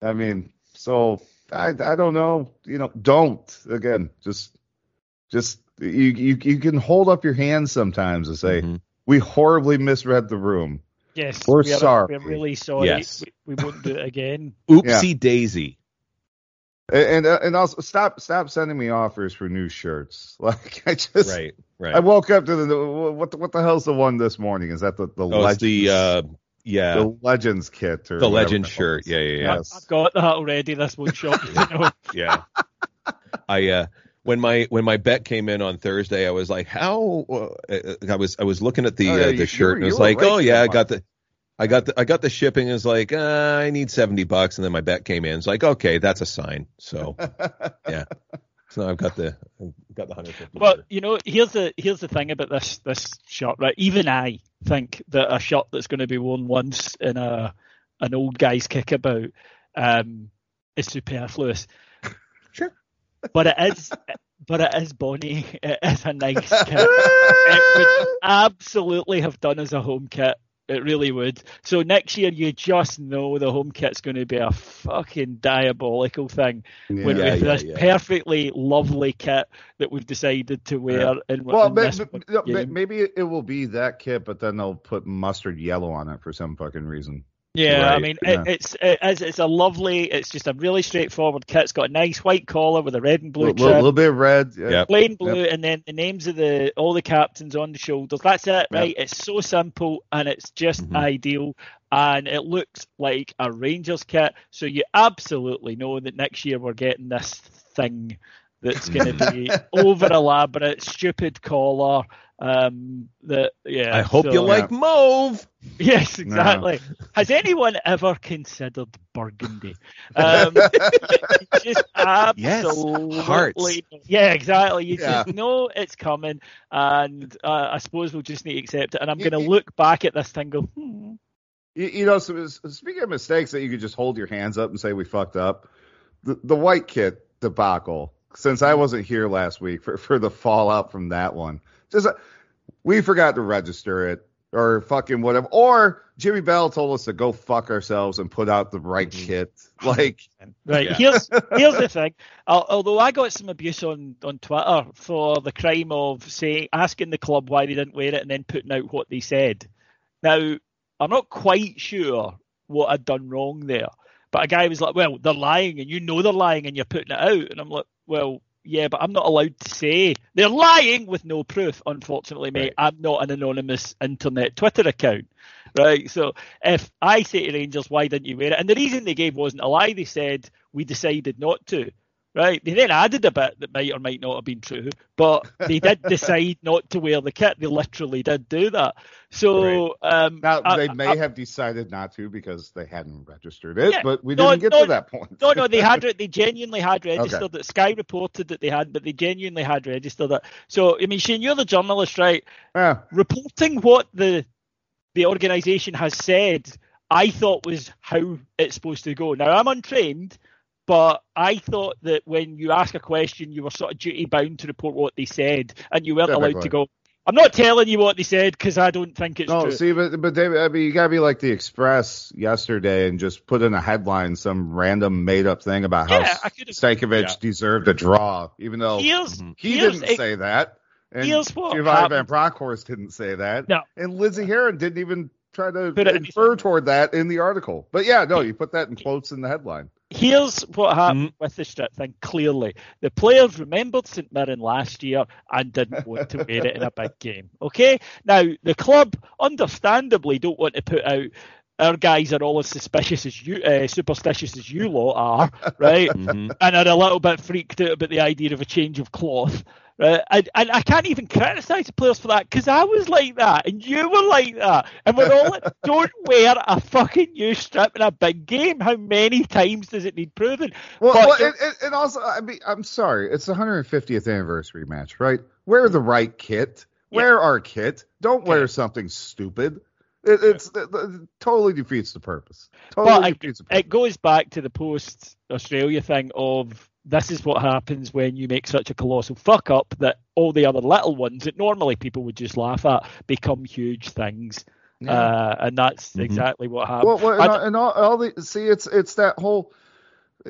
I mean, so I I don't know. You know, don't again. Just just you you you can hold up your hands sometimes and say Mhm. we horribly misread the room. Yes, we're we are, sorry. We're really sorry. Yes. We, we won't do it again. Oopsie daisy. And and, uh, and also stop stop sending me offers for new shirts. Like I just Right. Right. I woke up to the what the, what the hell's the one this morning? Is that the the oh, it's legends, the uh, yeah, the legends kit or the legend shirt. Yeah, yeah, yeah. Yes. I've got that already. This one shop. You know. yeah. I uh when my when my bet came in on Thursday, I was like, how? Uh, I was I was looking at the Oh, yeah, uh, the you shirt and it was like, right oh yeah, I got the. I got the I got the shipping. Is like uh, I need seventy bucks, and then my bet came in. It's like okay, that's a sign. So yeah, so I've got the I've got the hundred fifty. But you know, here's the here's the thing about this this shirt, right? Even I think that a shirt that's going to be worn once in a an old guy's kickabout um, is superfluous. But it is, but it is Bonnie. It is a nice kit. it would absolutely have done as a home kit. It really would. So next year, you just know the home kit's going to be a fucking diabolical thing. Yeah. Yeah, with yeah, this yeah. perfectly lovely kit that we've decided to wear in, Well, in may- this may- one no, may- game. maybe it will be that kit, but then they'll put mustard yellow on it for some fucking reason. Yeah, I mean, yeah. it, it's it is, it's a lovely. It's just a really straightforward kit. It's got a nice white collar with a red and A blue little, little bit of red. Yeah. Yep. plain blue, and then the names of the all the captains on the shoulders. That's it, Yeah. right? It's so simple and it's just Mhm. ideal, and it looks like a Rangers kit. So you absolutely know that next year we're getting this thing that's going to be over elaborate, stupid collar. Um, that yeah. I hope so- you like mauve. Yes, exactly. Has anyone ever considered burgundy? Um, just absolutely. hearts. Yeah, exactly. You Yeah. just know it's coming, and uh, I suppose we'll just need to accept it. And I'm going to look back at this thing, and go, hmm. You, you know, so, so speaking of mistakes that you could just hold your hands up and say we fucked up, the, the white kit debacle. Since I wasn't here last week for, for the fallout from that one, just uh, we forgot to register it or fucking whatever. Or Jimmy Bell told us to go fuck ourselves and put out the right Mhm. kit. Like, Right. Yeah. Here's here's the thing. Al- Although I got some abuse on, on Twitter for the crime of saying asking the club why they didn't wear it and then putting out what they said. Now I'm not quite sure what I'd done wrong there, but a guy was like, "Well, they're lying, and you know they're lying, and you're putting it out." And I'm like, "Well, yeah, but I'm not allowed to say they're lying with no proof. Unfortunately, mate, Right. I'm not an anonymous internet Twitter account." Right, so if I say to Rangers, why didn't you wear it? And the reason they gave wasn't a lie. They said we decided not to. Right, they then added a bit that might or might not have been true, but they did decide not to wear the kit. They literally did do that. So um, now I- they may I- have decided not to because they hadn't registered it, Yeah. but we No, didn't get no, to that point. no, no, they had. They genuinely had registered it. Sky reported that they had, but they genuinely had registered it. So, I mean, Shane, you're the journalist, right? Yeah. Reporting what the the organisation has said, I thought was how it's supposed to go. Now, I'm untrained, but I thought that when you ask a question, you were sort of duty bound to report what they said, and you weren't allowed to go. I'm not telling you what they said because I don't think it's No, true. see, but but David, I mean, you gotta be like the Express yesterday and just put in a headline some random made up thing about how Yeah, I could've- Stankovic Yeah. deserved a draw, even though here's he here's didn't a- say that, and here's what Giovanni Van happened. Bronckhorst didn't say that, No. and Lizzie Heron didn't even try to Put it- infer toward that in the article. But yeah, no, you put that in quotes in the headline. Here's what happened Mm. with the strip thing. Clearly, the players remembered St Mirren last year and didn't want to wear it in a big game. Okay, now the club, understandably, don't want to put out our guys are all as suspicious as you, uh, superstitious as you lot are, right? Mhm. and are a little bit freaked out about the idea of a change of cloth. Right? And, and I can't even criticise the players for that because I was like that and you were like that. And we're all like, don't wear a fucking new strip in a big game. How many times does it need proving? Well, But well and, and- and also, I mean, I'm sorry, it's the 150th anniversary match, right? Wear the right kit. Wear our kit. Don't wear something stupid. It, it's it, it totally defeats the purpose. Totally But I- defeats the purpose. It goes back to the post Australia thing of this is what happens when you make such a colossal fuck up that all the other little ones that normally people would just laugh at become huge things. Yeah. Uh, and that's Mhm. exactly what happened. well, well, and, all, and all, all the see, it's it's that whole.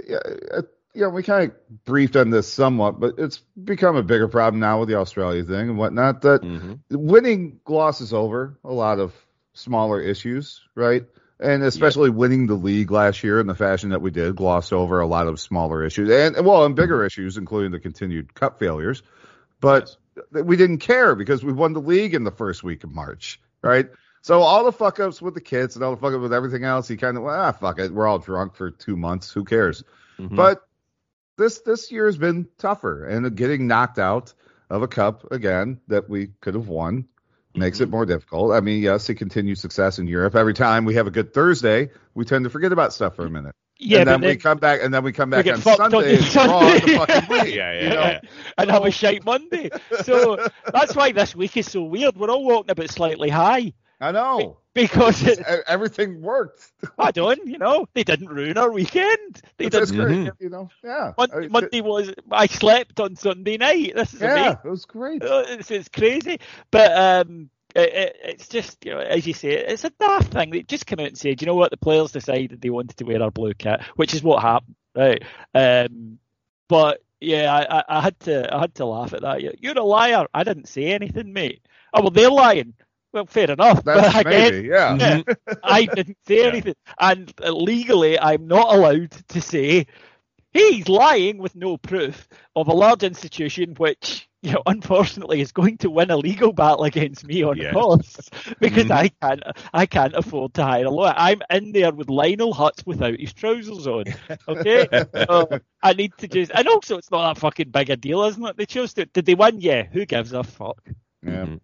Yeah, uh, you know, we kind of briefed on this somewhat, but it's become a bigger problem now with the Australia thing and whatnot. That Mhm. winning glosses over a lot of smaller issues, right? And especially winning the league last year in the fashion that we did, glossed over a lot of smaller issues and well, and bigger issues, including the continued cup failures. But we didn't care because we won the league in the first week of March, right? So all the fuck ups with the kids and all the fuck ups with everything else, he kind of well, ah fuck it, we're all drunk for two months, who cares? Mhm. But this this year has been tougher, and getting knocked out of a cup again that we could have won makes it more difficult. I mean, yes, the continued success in Europe. Every time we have a good Thursday, we tend to forget about stuff for a minute, yeah, and but then, we then- come back, and then we come back get on fucked on Sunday the and the Sunday. fucking league. Yeah, yeah, you know? yeah. and have a shite Monday. So that's why this week is so weird. We're all walking a bit slightly high I know. because it, Everything worked. I don't, you know, they didn't ruin our weekend. They didn't. great, Mhm. you know. Yeah. Mon- I- Monday was I slept on Sunday night. This is yeah, amazing. it was great. Uh, It's, it's crazy, but um, it, it, it's just you know, as you say, it's a daft thing. They just come out and said, you know what, the players decided they wanted to wear our blue kit, which is what happened, right? Um, but yeah, I, I, had to I had to laugh at that. You're a liar. I didn't say anything, mate. Oh well, they're lying. Well, fair enough. That's but again, maybe, yeah. yeah, I didn't say Yeah. anything, and uh, legally, I'm not allowed to say he's lying with no proof of a large institution which, you know, unfortunately is going to win a legal battle against me on Yeah. costs because Mhm. I can't, I can't afford to hire a lawyer. I'm in there with Lionel Hutz without his trousers on. Okay, so I need to just, and also it's not that fucking big a deal, isn't it? They chose to. Did they win? Yeah. Who gives a fuck? Yeah. Mhm.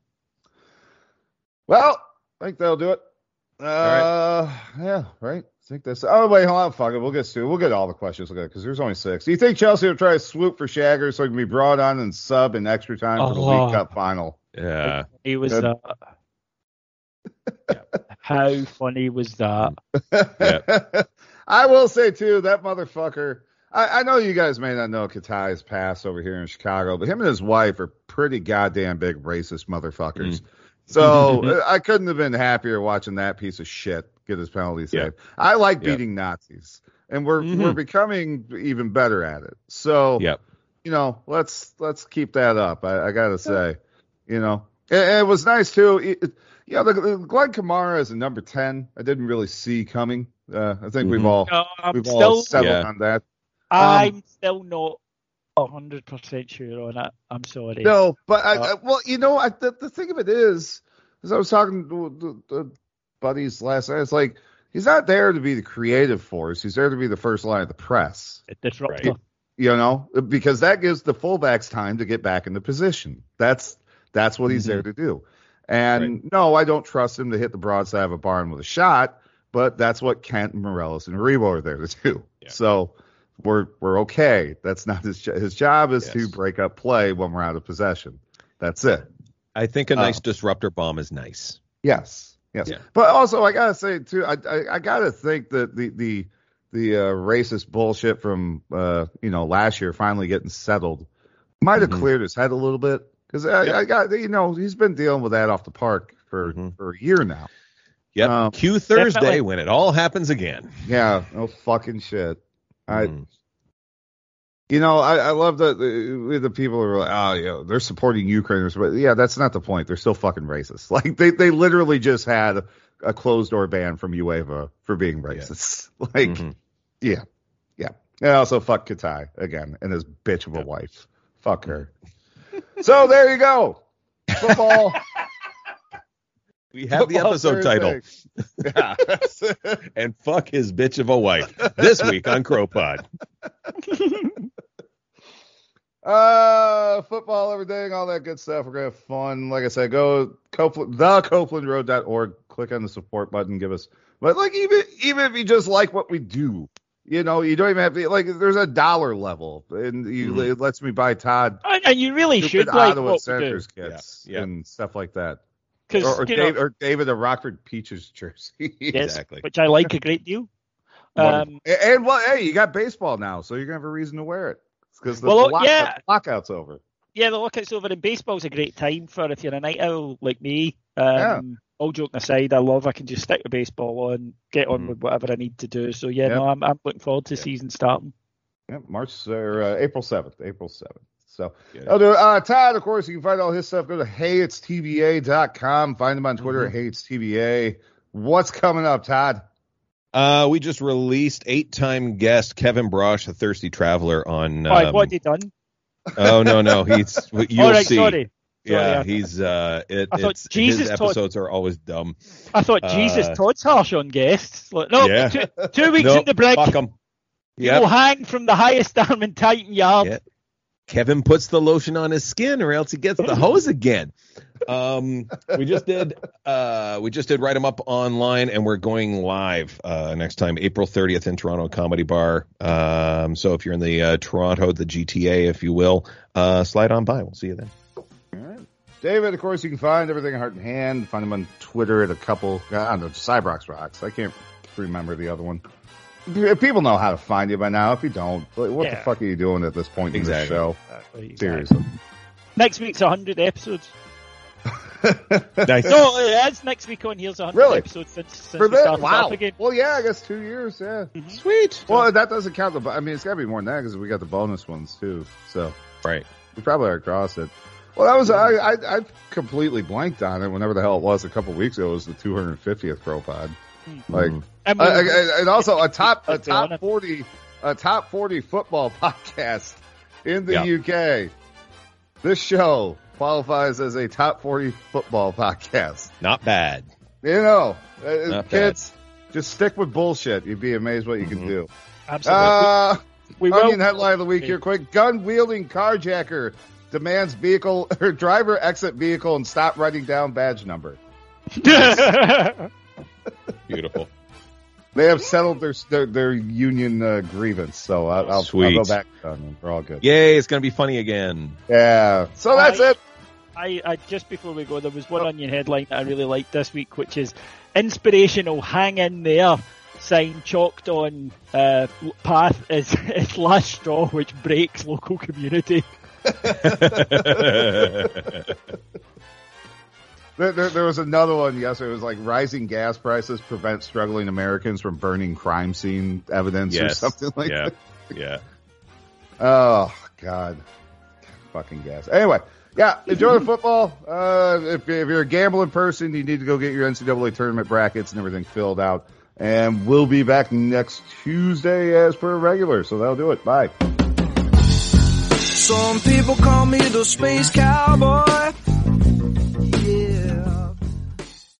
Well, I think that'll do it. Uh, right. yeah, right. I think that's. Oh wait, hold on. Fuck it. We'll get to. We'll get all the questions because there's only six. Do you think Chelsea will try to swoop for Shagger so he can be brought on and sub in extra time for the Oh. League Cup final? Yeah. He was. Good. Uh, how funny was that? I will say too that motherfucker. I, I know you guys may not know Katai's past over here in Chicago, but him and his wife are pretty goddamn big racist motherfuckers. So uh, I couldn't have been happier watching that piece of shit get his penalty Yeah. saved. I like Yeah. beating Nazis, and we're Mhm. we're becoming even better at it. So Yep. you know, let's let's keep that up. I, I gotta say, you know, and, and it was nice too. It, it- you know, the, the Glenn Kamara as a number ten, I didn't really see coming. Uh, I think we've Mhm. all No, we've still. all settled Yeah. on that. I'm still not hundred percent sure on it. I'm sorry. No, but I, Uh, I, well, you know, I, the the thing of it is, as I was talking to the, the buddies last night, it's like he's not there to be the creative force. He's there to be the first line of the press. That's disruptor. Right. you know, because that gives the fullbacks time to get back into position. That's that's what he's Mhm. there to do. And no, I don't trust him to hit the broadside of a barn with a shot, but that's what Kent, Morelos, and Rebo are there to do. Yeah. So we're we're okay. That's not his jo- his job is to break up play when we're out of possession. That's it. I think a Oh. nice disruptor bomb is nice. Yes, yes. Yeah. But also, I gotta say too, I I, I gotta think that the the the uh, racist bullshit from uh, you know last year finally getting settled might have Mhm. cleared his head a little bit because I, Yep. I got you know he's been dealing with that off the park for Mhm. for a year now. Yep. Um, Q Thursday definitely. when it all happens again. Yeah, no fucking shit. I Mhm. you know I, I love that the, the people are like oh yeah they're supporting Ukrainers but yeah that's not the point. They're still fucking racist. Like they they literally just had a closed door ban from UEFA for being racist. Like Mhm. yeah yeah. And also fuck Katai again and his bitch of a Yeah. wife. Fuck her. So there you go. Football We have the episode title. Thursday. Yeah. And fuck his bitch of a wife. This week on CROpod. Uh, football, everything, all that good stuff. We're gonna have fun. Like I said, go Copland, the CoplandRoad.org. Click on the support button. Give us, but like even even if you just like what we do, you know, you don't even have to like. There's a dollar level, and you, Mhm. it lets me buy Todd and, and you really should like Ottawa what we do. Senators kits Yeah, yeah. and stuff like that, Because, or, or, know, or David the Rockford Peaches jersey. yes, exactly. which I like a great deal. Um, and, and well, hey, you got baseball now, so you're gonna have a reason to wear it because the, Well, the lock- yeah. the lockout's over. yeah, the lockout's over, and baseball's a great time for if you're a night owl like me. Um, Yeah. All joking aside, I love I can just stick the baseball on, get on Mhm. with whatever I need to do. So yeah, Yep. no, I'm I'm looking forward to Yeah. season starting. Yeah, March or uh, April seventh, April seventh. So, Yeah. I'll do it. Uh, Todd, of course, you can find all his stuff. Go to heyitstva.com. Find him on Twitter at heyitstva. What's coming up, Todd? Uh, we just released eight-time guest Kevin Brauch, the Thirsty Traveler, on. All right, um, what have you done? oh no, no, he's you'll All right, see. sorry. Yeah, Sorry, he's uh, it, I thought it's, Jesus his taught- episodes are always dumb. I thought Uh, Jesus Todd's harsh on guests. Like, no, Yeah. two, two weeks Nope, in the break, fuck 'em. you Yep. will hang from the highest arm in Titan Yard. Yeah. Kevin puts the lotion on his skin, or else he gets the hose again. Um, we just did, uh, we just did write him up online, and we're going live uh, next time, April 30th in Toronto Comedy Bar. Um, so if you're in the uh, Toronto, the GTA, if you will, uh, slide on by. We'll see you then. David, of course, you can find everything Heart and Hand. Find him on Twitter at a couple, I don't know, Cybrox Rocks. I can't remember the other one. People know how to find you by now. If you don't, like, what the fuck are you doing at this point in the show? Exactly, exactly. Seriously. Next week's 100 episodes. Nice. No, it is next week on here's 100 Really? episodes since, since For we this? started Wow. up again. Well, yeah, I guess two years, yeah. Mm-hmm. Sweet. Well, that doesn't count the. I mean, it's got to be more than that because we got the bonus ones too. So Right. we probably are across it. Well, that was I. I, I completely blanked on it. Whenever the hell it was, a couple weeks ago, it was the 250th CROpod. Like, Mhm. And uh, we- uh, and also a top a Let's be honest. top 40 a top 40 football podcast in the Yeah. UK. This show qualifies as a top 40 football podcast. Not bad. You know, uh, Not kids, just stick with bullshit. You'd be amazed what you can Mhm. do. absolutely. Uh, we will. Onion headline of the week here, quick. Gun wielding carjacker demands vehicle or driver exit vehicle and stop writing down badge number. Beautiful. They have settled their their, their union uh, grievance, so I'll, I'll, I'll go back to them. We're all good. Yay! It's gonna be funny again. Yeah. So that's I- it. I, I just before we go, there was one onion headline that I really liked this week, which is inspirational. Hang in there. Sign chalked on uh, path is is last straw, which breaks local community. There, there, there was another one yesterday. It was like rising gas prices prevent struggling Americans from burning crime scene evidence or something like yeah. that. Yeah. Oh God, fucking gas. Anyway, yeah, enjoy the football. Uh, if, if you're a gambling person, you need to go get your NCAA tournament brackets and everything filled out. And we'll be back next Tuesday as per regular. So that'll do it. Bye. Some people call me the space cowboy.